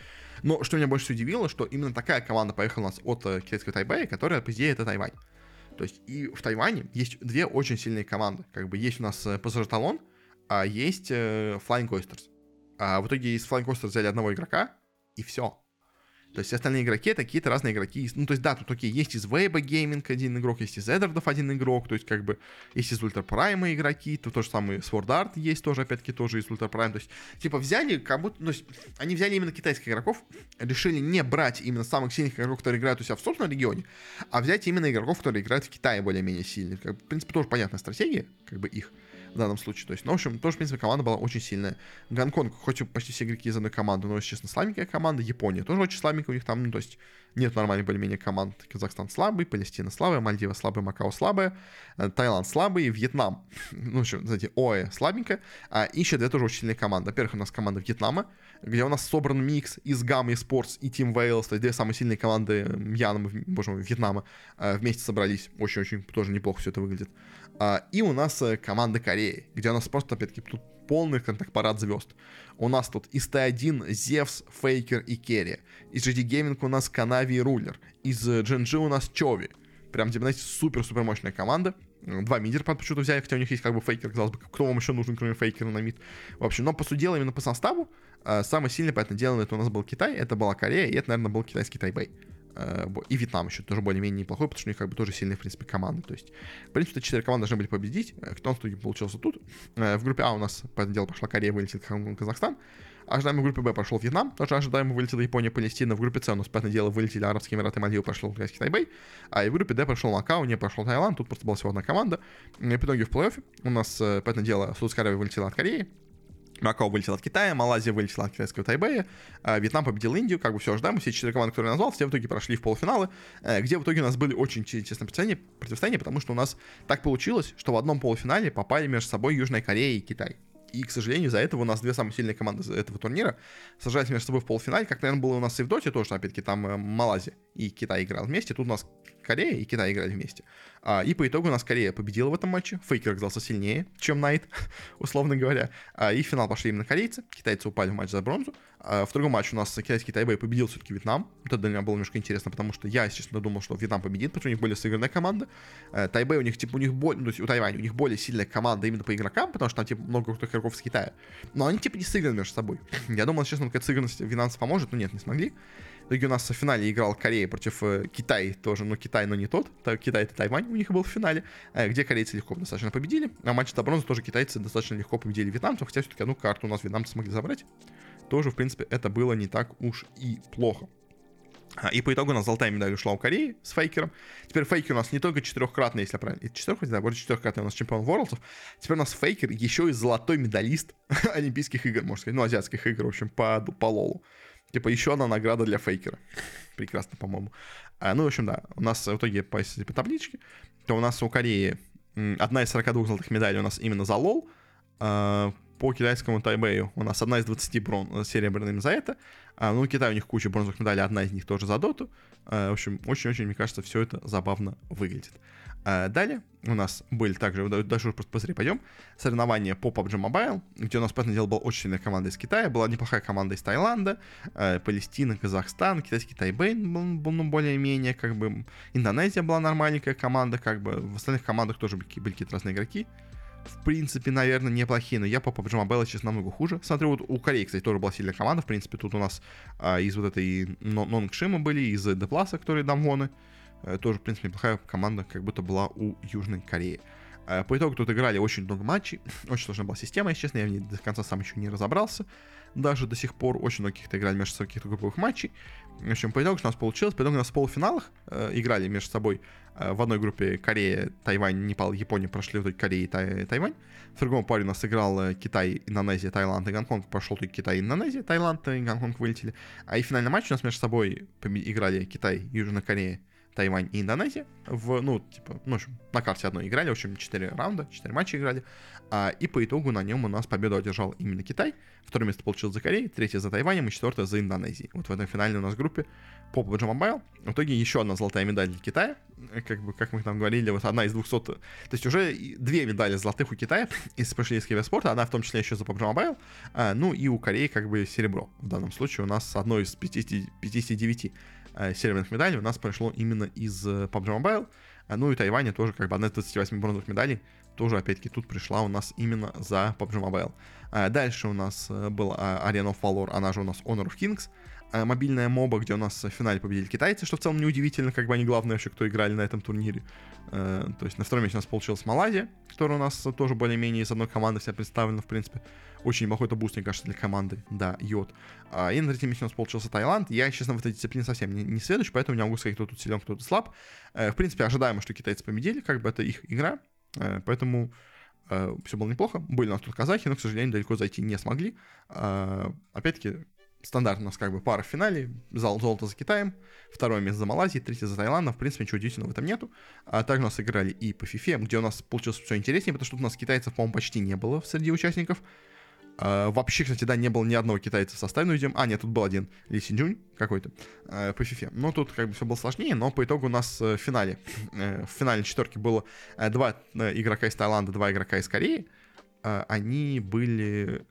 Но что меня больше удивило, что именно такая команда поехала у нас от э, китайского Тайбэя, которая, по идее, это Тайвань. То есть и в Тайване есть две очень сильные команды. Как бы есть у нас э, Пассажир а есть э, Flying Oysters. А в итоге из Flying Oysters взяли одного игрока, и все. То есть остальные игроки это какие-то разные игроки. Ну, то есть, да, тут окей, есть из Вейба Gaming один игрок, есть из Эдвардов один игрок, то есть, как бы, есть из Ultra Prime'а игроки, то, то же самое Sword Art есть тоже, опять-таки, тоже из Ultra Prime. То есть, типа, взяли, как будто, ну, они взяли именно китайских игроков, решили не брать именно самых сильных игроков, которые играют у себя в собственном регионе, а взять именно игроков, которые играют в Китае более-менее сильно. Как, в принципе, тоже понятная стратегия, как бы, их в данном случае. То есть, ну, в общем, тоже, в принципе, команда была очень сильная. Гонконг, хоть и почти все игроки из одной команды, но, если честно, слабенькая команда. Япония тоже очень слабенькая у них там, ну, то есть, нет нормальных более-менее команд. Казахстан слабый, Палестина слабая, Мальдива слабая, Макао слабая, э, Таиланд слабый, Вьетнам, [LAUGHS] ну, еще, знаете, ОЭ слабенькая. А еще две тоже очень сильные команды. Во-первых, у нас команда Вьетнама, где у нас собран микс из и Спортс и Team Wales, то есть две самые сильные команды Мьянма, боже мой, Вьетнама э, вместе собрались. Очень-очень тоже неплохо все это выглядит. А, и у нас э, команда Кореи, где у нас просто, опять-таки, тут полный контакт парад звезд. У нас тут из Т1 Зевс, Фейкер и Керри. Из GD Gaming у нас Канави и Рулер. Из GNG у нас Чови. Прям, типа, знаете, супер-супер мощная команда. Два мидера почему-то взяли, хотя у них есть как бы фейкер, казалось бы, кто вам еще нужен, кроме фейкера на мид. В общем, но по сути именно по составу, А, самый сильный, поэтому дело, это у нас был Китай, это была Корея, и это, наверное, был китайский Тайбэй. А, и Вьетнам еще тоже более-менее неплохой, потому что у них как бы тоже сильные, в принципе, команды. То есть, в принципе, четыре команды должны были победить. Э, кто в получился тут? Э, в группе А у нас, по этому делу, пошла Корея, вылетит Казахстан. Ожидаемо в группе Б прошел Вьетнам, тоже ожидаемо вылетела Япония, Палестина. В группе С у нас, понятное дело, вылетели Арабские Эмираты, Мальдивы, прошел Китайский Тайбэй. А и в группе Д прошел Макао, не прошел Таиланд, тут просто была всего одна команда. И в итоге в плей-оффе у нас, э, понятное дело, Судская Аравия вылетела от Кореи, Макао вылетел от Китая, Малайзия вылетела от китайского Тайбэя, а Вьетнам победил Индию, как бы все ожидаемо, все четыре команды, которые я назвал, все в итоге прошли в полуфиналы, э, где в итоге у нас были очень честные противостояния, потому что у нас так получилось, что в одном полуфинале попали между собой Южная Корея и Китай. И, к сожалению, из-за этого у нас две самые сильные команды этого турнира сажались между собой в полуфинале, как, наверное, было у нас и в Доте тоже, опять-таки, там э, Малайзия и Китай играл вместе, тут у нас Корея и Китай играли вместе. А, и по итогу у нас Корея победила в этом матче. Фейкер оказался сильнее, чем Найт, [LAUGHS] условно говоря. А, и в финал пошли именно корейцы. Китайцы упали в матч за бронзу. А, в другом матче у нас китайский Тайбэй победил все-таки Вьетнам. Это для меня было немножко интересно, потому что я, естественно, думал, что Вьетнам победит, потому что у них более сыгранная команда. А, Тайбэй у них, типа, у них более, ну, у Тайваня у них более сильная команда именно по игрокам, потому что там, типа, много крутых игроков из Китая. Но они, типа, не сыграны между собой. [LAUGHS] Я думал, честно, какая-то сыгранность финансов поможет, но нет, не смогли. Итоге у нас в финале играл Корея против э, Китая тоже, но Китай, но не тот. Китай это Тайвань у них был в финале, э, где корейцы легко достаточно победили. А матч до бронзы тоже китайцы достаточно легко победили вьетнамцев, хотя все-таки одну карту у нас вьетнамцы смогли забрать. Тоже, в принципе, это было не так уж и плохо. А, и по итогу у нас золотая медаль ушла у Кореи с Фейкером. Теперь Фейкер у нас не только четырехкратный, если я правильно... Четырехкратный, да, больше четырехкратный у нас чемпион Ворлдсов. Теперь у нас Фейкер еще и золотой медалист [LAUGHS] Олимпийских игр, можно сказать. Ну, азиатских игр, в общем, по, по лолу. Типа еще одна награда для Фейкера. Прекрасно, по-моему. А, ну, в общем, да, у нас в итоге по, по табличке, то у нас у Кореи одна из 42 золотых медалей у нас именно за лол. А, по китайскому Тайбэю у нас одна из 20 брон серебряными за это. А, ну, Китай у них куча бронзовых медалей, одна из них тоже за доту. А, в общем, очень-очень, мне кажется, все это забавно выглядит. А далее у нас были также, даже просто быстрее пойдем, соревнования по PUBG Mobile, где у нас, понятное дело, была очень сильная команда из Китая, была неплохая команда из Таиланда, э, Палестина, Казахстан, китайский Тайбэйн был, ну, более-менее, как бы, Индонезия была нормальненькая команда, как бы, в остальных командах тоже были, были какие-то разные игроки, в принципе, наверное, неплохие, но я по PUBG Mobile сейчас намного хуже. Смотрю, вот у Кореи, кстати, тоже была сильная команда, в принципе, тут у нас а, из вот этой Нонгшима были, из Депласа, которые Дамвоны, Э, тоже, в принципе, неплохая команда, как будто была у Южной Кореи. Э, по итогу тут играли очень много матчей, [LAUGHS] очень сложная была система, если честно, я в ней до конца сам еще не разобрался. Даже до сих пор очень много каких-то играли между собой каких-то групповых матчей. В общем, по итогу что у нас получилось? По итогу у нас в полуфиналах э, играли между собой э, в одной группе Корея, Тайвань, Непал, Япония прошли в итоге Корея и Тай, Тайвань. В другом паре у нас играл э, Китай, Индонезия, Таиланд и Гонконг. Прошел только Китай, Индонезия, Таиланд и Гонконг вылетели. А и финальный матч у нас между собой играли Китай, Южная Корея, Тайвань и Индонезия. В, ну, типа, ну, в общем, на карте одной играли, в общем, 4 раунда, 4 матча играли. А, и по итогу на нем у нас победу одержал именно Китай. Второе место получил за Кореей, третье за Тайванем и четвертое за Индонезией. Вот в этом финальной у нас группе по PUBG Mobile. В итоге еще одна золотая медаль для Китая. Как бы, как мы там говорили, вот одна из 200... То есть уже две медали золотых у Китая [LAUGHS] из пошли из киберспорта, одна в том числе еще за PUBG Mobile. А, ну и у Кореи как бы серебро. В данном случае у нас одно из 50, 59 Э, серебряных медалей у нас прошло именно из э, PUBG Mobile. Э, ну и Тайваня тоже как бы одна из 28 бронзовых медалей тоже, опять-таки, тут пришла у нас именно за PUBG Mobile. Дальше у нас был Arena of Valor, она же у нас Honor of Kings. Э, мобильная моба, где у нас в финале победили китайцы, что в целом неудивительно, как бы они главные вообще, кто играли на этом турнире. Э, то есть на втором месте у нас получилась Малайзия, которая у нас тоже более-менее из одной команды вся представлена, в принципе. Очень неплохой это буст, мне кажется, для команды. Да, йод. А, и на третьем месте у нас получился Таиланд. Я, честно, в этой дисциплине совсем не, не следующий, поэтому не могу сказать, кто тут силен, кто тут слаб. Э, в принципе, ожидаемо, что китайцы победили, как бы это их игра. Поэтому все было неплохо. Были у нас тут казахи, но, к сожалению, далеко зайти не смогли. Опять-таки, стандарт у нас как бы пара в финале, зал золото за Китаем, второе место за Малайзией, третье за Таиландом, в принципе, ничего удивительного в этом нету. А также у нас играли и по FIFA, где у нас получилось все интереснее, потому что у нас китайцев, по-моему, почти не было среди участников. А, вообще, кстати, да, не было ни одного китайца в составе, ну, видим, а, нет, тут был один Ли Синджунь какой-то э, по FIFA. Но тут как бы все было сложнее, но по итогу у нас э, в финале, э, в финале четверки было э, два игрока из Таиланда, два игрока из Кореи. Э, они были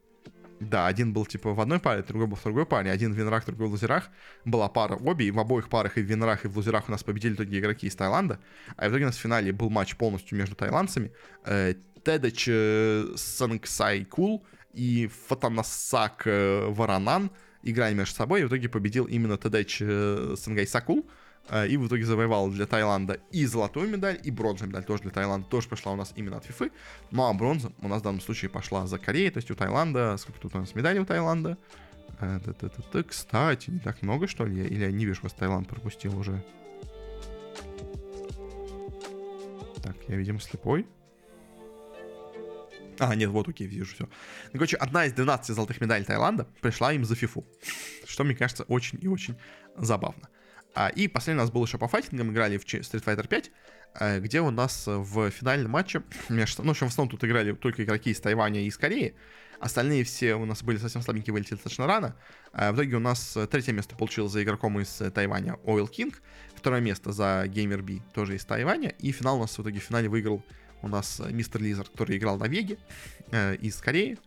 да, один был типа в одной паре, другой был в другой паре, один в винрах, другой в лузерах. Была пара обе, и в обоих парах и в винрах, и в лузерах у нас победили такие игроки из Таиланда. А в итоге у нас в финале был матч полностью между тайландцами. Э, Тедач э, Сангсай Кул и Фатанасак э, Варанан играли между собой, и в итоге победил именно Тедеч э, Сангай Сакул, и в итоге завоевал для Таиланда и золотую медаль, и бронзовую медаль тоже для Таиланда, тоже пошла у нас именно от ФИФы. Ну а бронза у нас в данном случае пошла за Кореей, то есть у Таиланда, сколько тут у нас медалей у Таиланда? Кстати, не так много, что ли? Или я не вижу, вас Таиланд пропустил уже? Так, я, видимо, слепой. А, нет, вот, окей, вижу все. Ну, короче, одна из 12 золотых медалей Таиланда пришла им за фифу. Что, мне кажется, очень и очень забавно. А, и последний у нас был еще по файтингам, играли в Street Fighter 5, э, где у нас в финальном матче, [SNIFFS] между, ну, в общем, в основном тут играли только игроки из Тайваня и из Кореи, остальные все у нас были совсем слабенькие, вылетели достаточно рано. А, в итоге у нас третье место получил за игроком из Тайваня Oil King, второе место за Gamer B, тоже из Тайваня, и финал у нас в итоге в финале выиграл у нас э, мистер Лизард, который играл на Веге э, из Кореи,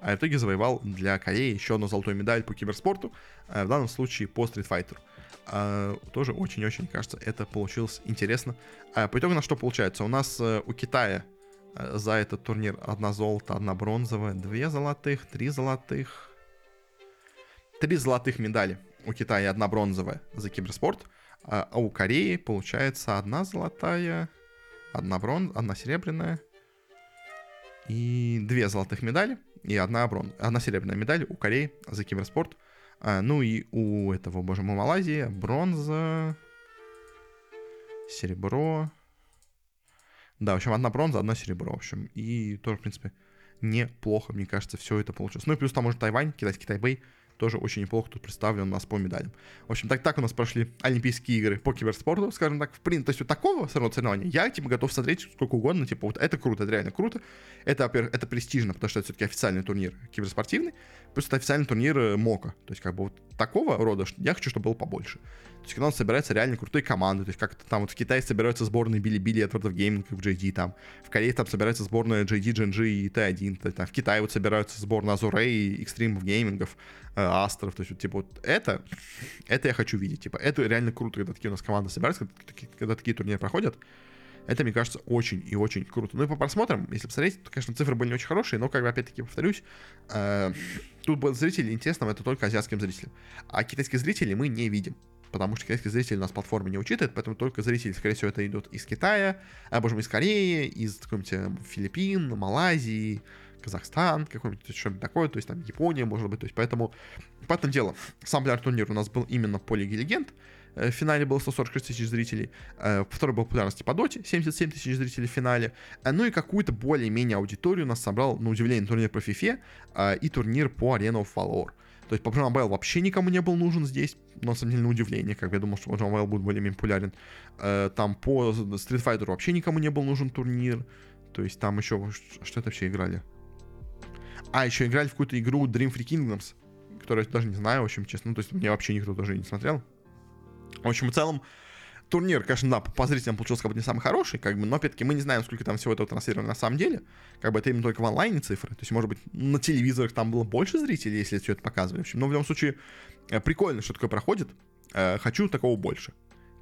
а в итоге завоевал для Кореи еще одну золотую медаль по киберспорту, э, в данном случае по стритфайтеру. Э, тоже очень-очень, кажется, это получилось интересно. Э, по итогу на что получается? У нас э, у Китая э, за этот турнир одна золото, одна бронзовая, две золотых, три золотых, три золотых медали у Китая одна бронзовая за киберспорт, а у Кореи получается одна золотая, одна бронз, одна серебряная и две золотых медали и одна бронз, одна серебряная медаль у Кореи за киберспорт. А, ну и у этого, боже мой, Малайзии бронза, серебро. Да, в общем, одна бронза, одна серебро, в общем. И тоже, в принципе, неплохо, мне кажется, все это получилось. Ну и плюс там уже Тайвань, китайский Тайбэй, тоже очень неплохо тут представлен у нас по медалям. В общем, так, так у нас прошли Олимпийские игры по киберспорту, скажем так, в принципе, то есть вот такого соревнования я, типа, готов смотреть сколько угодно, типа, вот это круто, это реально круто. Это, во-первых, это престижно, потому что это все-таки официальный турнир киберспортивный, плюс это официальный турнир э, МОКа, то есть, как бы, вот такого рода, я хочу, чтобы было побольше. То есть, когда у нас собираются реально крутые команды, то есть, как там вот в Китае собираются сборные Били-Били, Edward of Gaming, в JD там, в Корее там собирается сборная JD, GNG и T1, там, в Китае вот собираются сборные и Extreme Gaming, э, Астров, то есть, вот, типа, вот это, это я хочу видеть, типа, это реально круто, когда такие у нас команды собираются, когда, когда такие турниры проходят, это, мне кажется, очень и очень круто. Ну и по просмотрам, если посмотреть, то, конечно, цифры были не очень хорошие, но, как бы, опять-таки, повторюсь, э, тут зрители интересного, это только азиатским зрителям. А китайских зрителей мы не видим потому что китайские зрители у нас платформе не учитывают, поэтому только зрители, скорее всего, это идут из Китая, а, боже мой, из Кореи, из какой-нибудь э, Филиппин, Малайзии, Казахстан, какой-нибудь что-нибудь такое, то есть там Япония, может быть, то есть поэтому, поэтому дело, сам турнир у нас был именно по Лиге Легенд, э, в финале было 146 тысяч зрителей, э, второй был популярности по Доте, 77 тысяч зрителей в финале, ну и какую-то более-менее аудиторию нас собрал, на удивление, турнир по FIFA и турнир по Arena of Valor. То есть PUBG Mobile вообще никому не был нужен здесь, но, на самом деле, на удивление, как я думал, что PUBG Mobile будет более-менее популярен. Э, там по Street Fighter вообще никому не был нужен турнир. То есть там еще... Что это вообще играли? А, еще играли в какую-то игру Dream Free Kingdoms, которую я даже не знаю, в общем, честно. Ну, то есть мне вообще никто даже не смотрел. В общем, в целом, турнир, конечно, да, по зрителям получился как бы не самый хороший, как бы, но опять-таки мы не знаем, сколько там всего этого транслировано на самом деле. Как бы это именно только в онлайне цифры. То есть, может быть, на телевизорах там было больше зрителей, если все это показывали. В общем, но в любом случае, э, прикольно, что такое проходит. Э, хочу такого больше.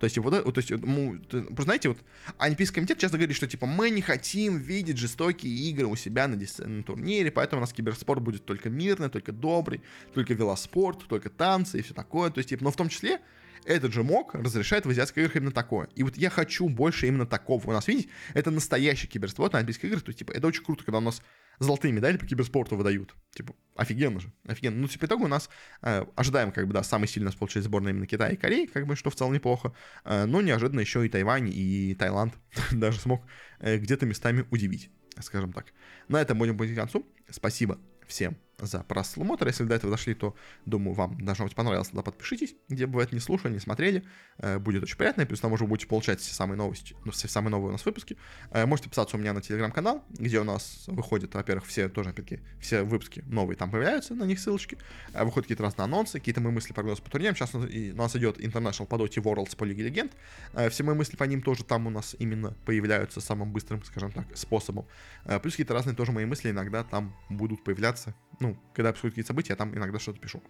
То есть, вот, то есть, ну, просто знаете, вот Олимпийский комитет часто говорит, что типа мы не хотим видеть жестокие игры у себя на, на турнире, поэтому у нас киберспорт будет только мирный, только добрый, только велоспорт, только танцы и все такое. То есть, типа, но в том числе этот же МОК разрешает в азиатских играх именно такое. И вот я хочу больше именно такого. У нас, видите, это настоящий киберспорт на олимпийских играх. То есть, типа, это очень круто, когда у нас золотые медали по киберспорту выдают. Типа, офигенно же, офигенно. Ну, типа, итогу у нас э, ожидаем, как бы, да, самый сильный у нас получились сборная именно Китая и Кореи, как бы, что в целом неплохо. Э, но неожиданно еще и Тайвань, и Таиланд [LAUGHS] даже смог э, где-то местами удивить, скажем так. На этом будем быть к концу. Спасибо всем за просмотр. Если до этого дошли, то, думаю, вам должно быть понравилось, тогда подпишитесь, где бы вы это не слушали, не смотрели. Э, будет очень приятно, плюс там уже будете получать все самые новости, ну, все самые новые у нас выпуски. Э, можете подписаться у меня на телеграм-канал, где у нас выходят, во-первых, все тоже, опять-таки, все выпуски новые там появляются, на них ссылочки. Э, выходят какие-то разные анонсы, какие-то мои мысли, прогнозы по турнирам. Сейчас у нас идет International по Dota, Worlds по Лиге Легенд. Все мои мысли по ним тоже там у нас именно появляются самым быстрым, скажем так, способом. Плюс какие-то разные тоже мои мысли иногда там будут появляться ну, когда происходят какие-то события, я там иногда что-то пишу.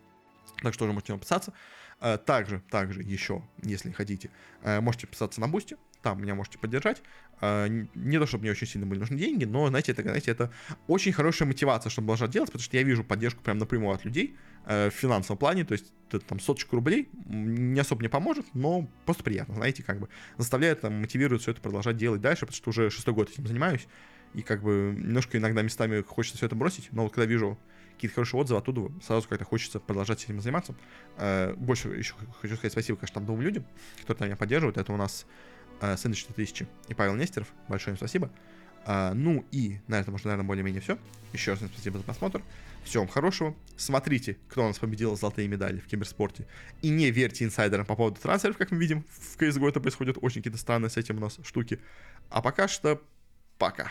Так что тоже можете подписаться. Э, также, также еще, если хотите, э, можете подписаться на Бусти. там меня можете поддержать. А, не то, чтобы мне очень сильно были нужны деньги, но, знаете, это, знаете, это очень хорошая мотивация, чтобы продолжать делать, потому что я вижу поддержку прям напрямую от людей э, в финансовом плане, то есть это, там соточку рублей не особо не поможет, но просто приятно, знаете, как бы заставляет, там, мотивирует все это продолжать делать дальше, потому что уже шестой год этим занимаюсь, и как бы немножко иногда местами хочется все это бросить, но вот когда вижу какие-то хорошие отзывы оттуда, сразу как-то хочется продолжать этим заниматься. Э, больше еще хочу сказать спасибо, конечно, там двум людям, которые меня поддерживают. Это у нас э, Сэндвич 4000 и Павел Нестеров. Большое им спасибо. Uh, ну и на этом уже, наверное, более-менее все. Еще раз спасибо за просмотр. Всего вам хорошего. Смотрите, кто у нас победил золотые медали в киберспорте. И не верьте инсайдерам по поводу трансферов, как мы видим. В CSGO это происходит очень какие-то странные с этим у нас штуки. А пока что пока.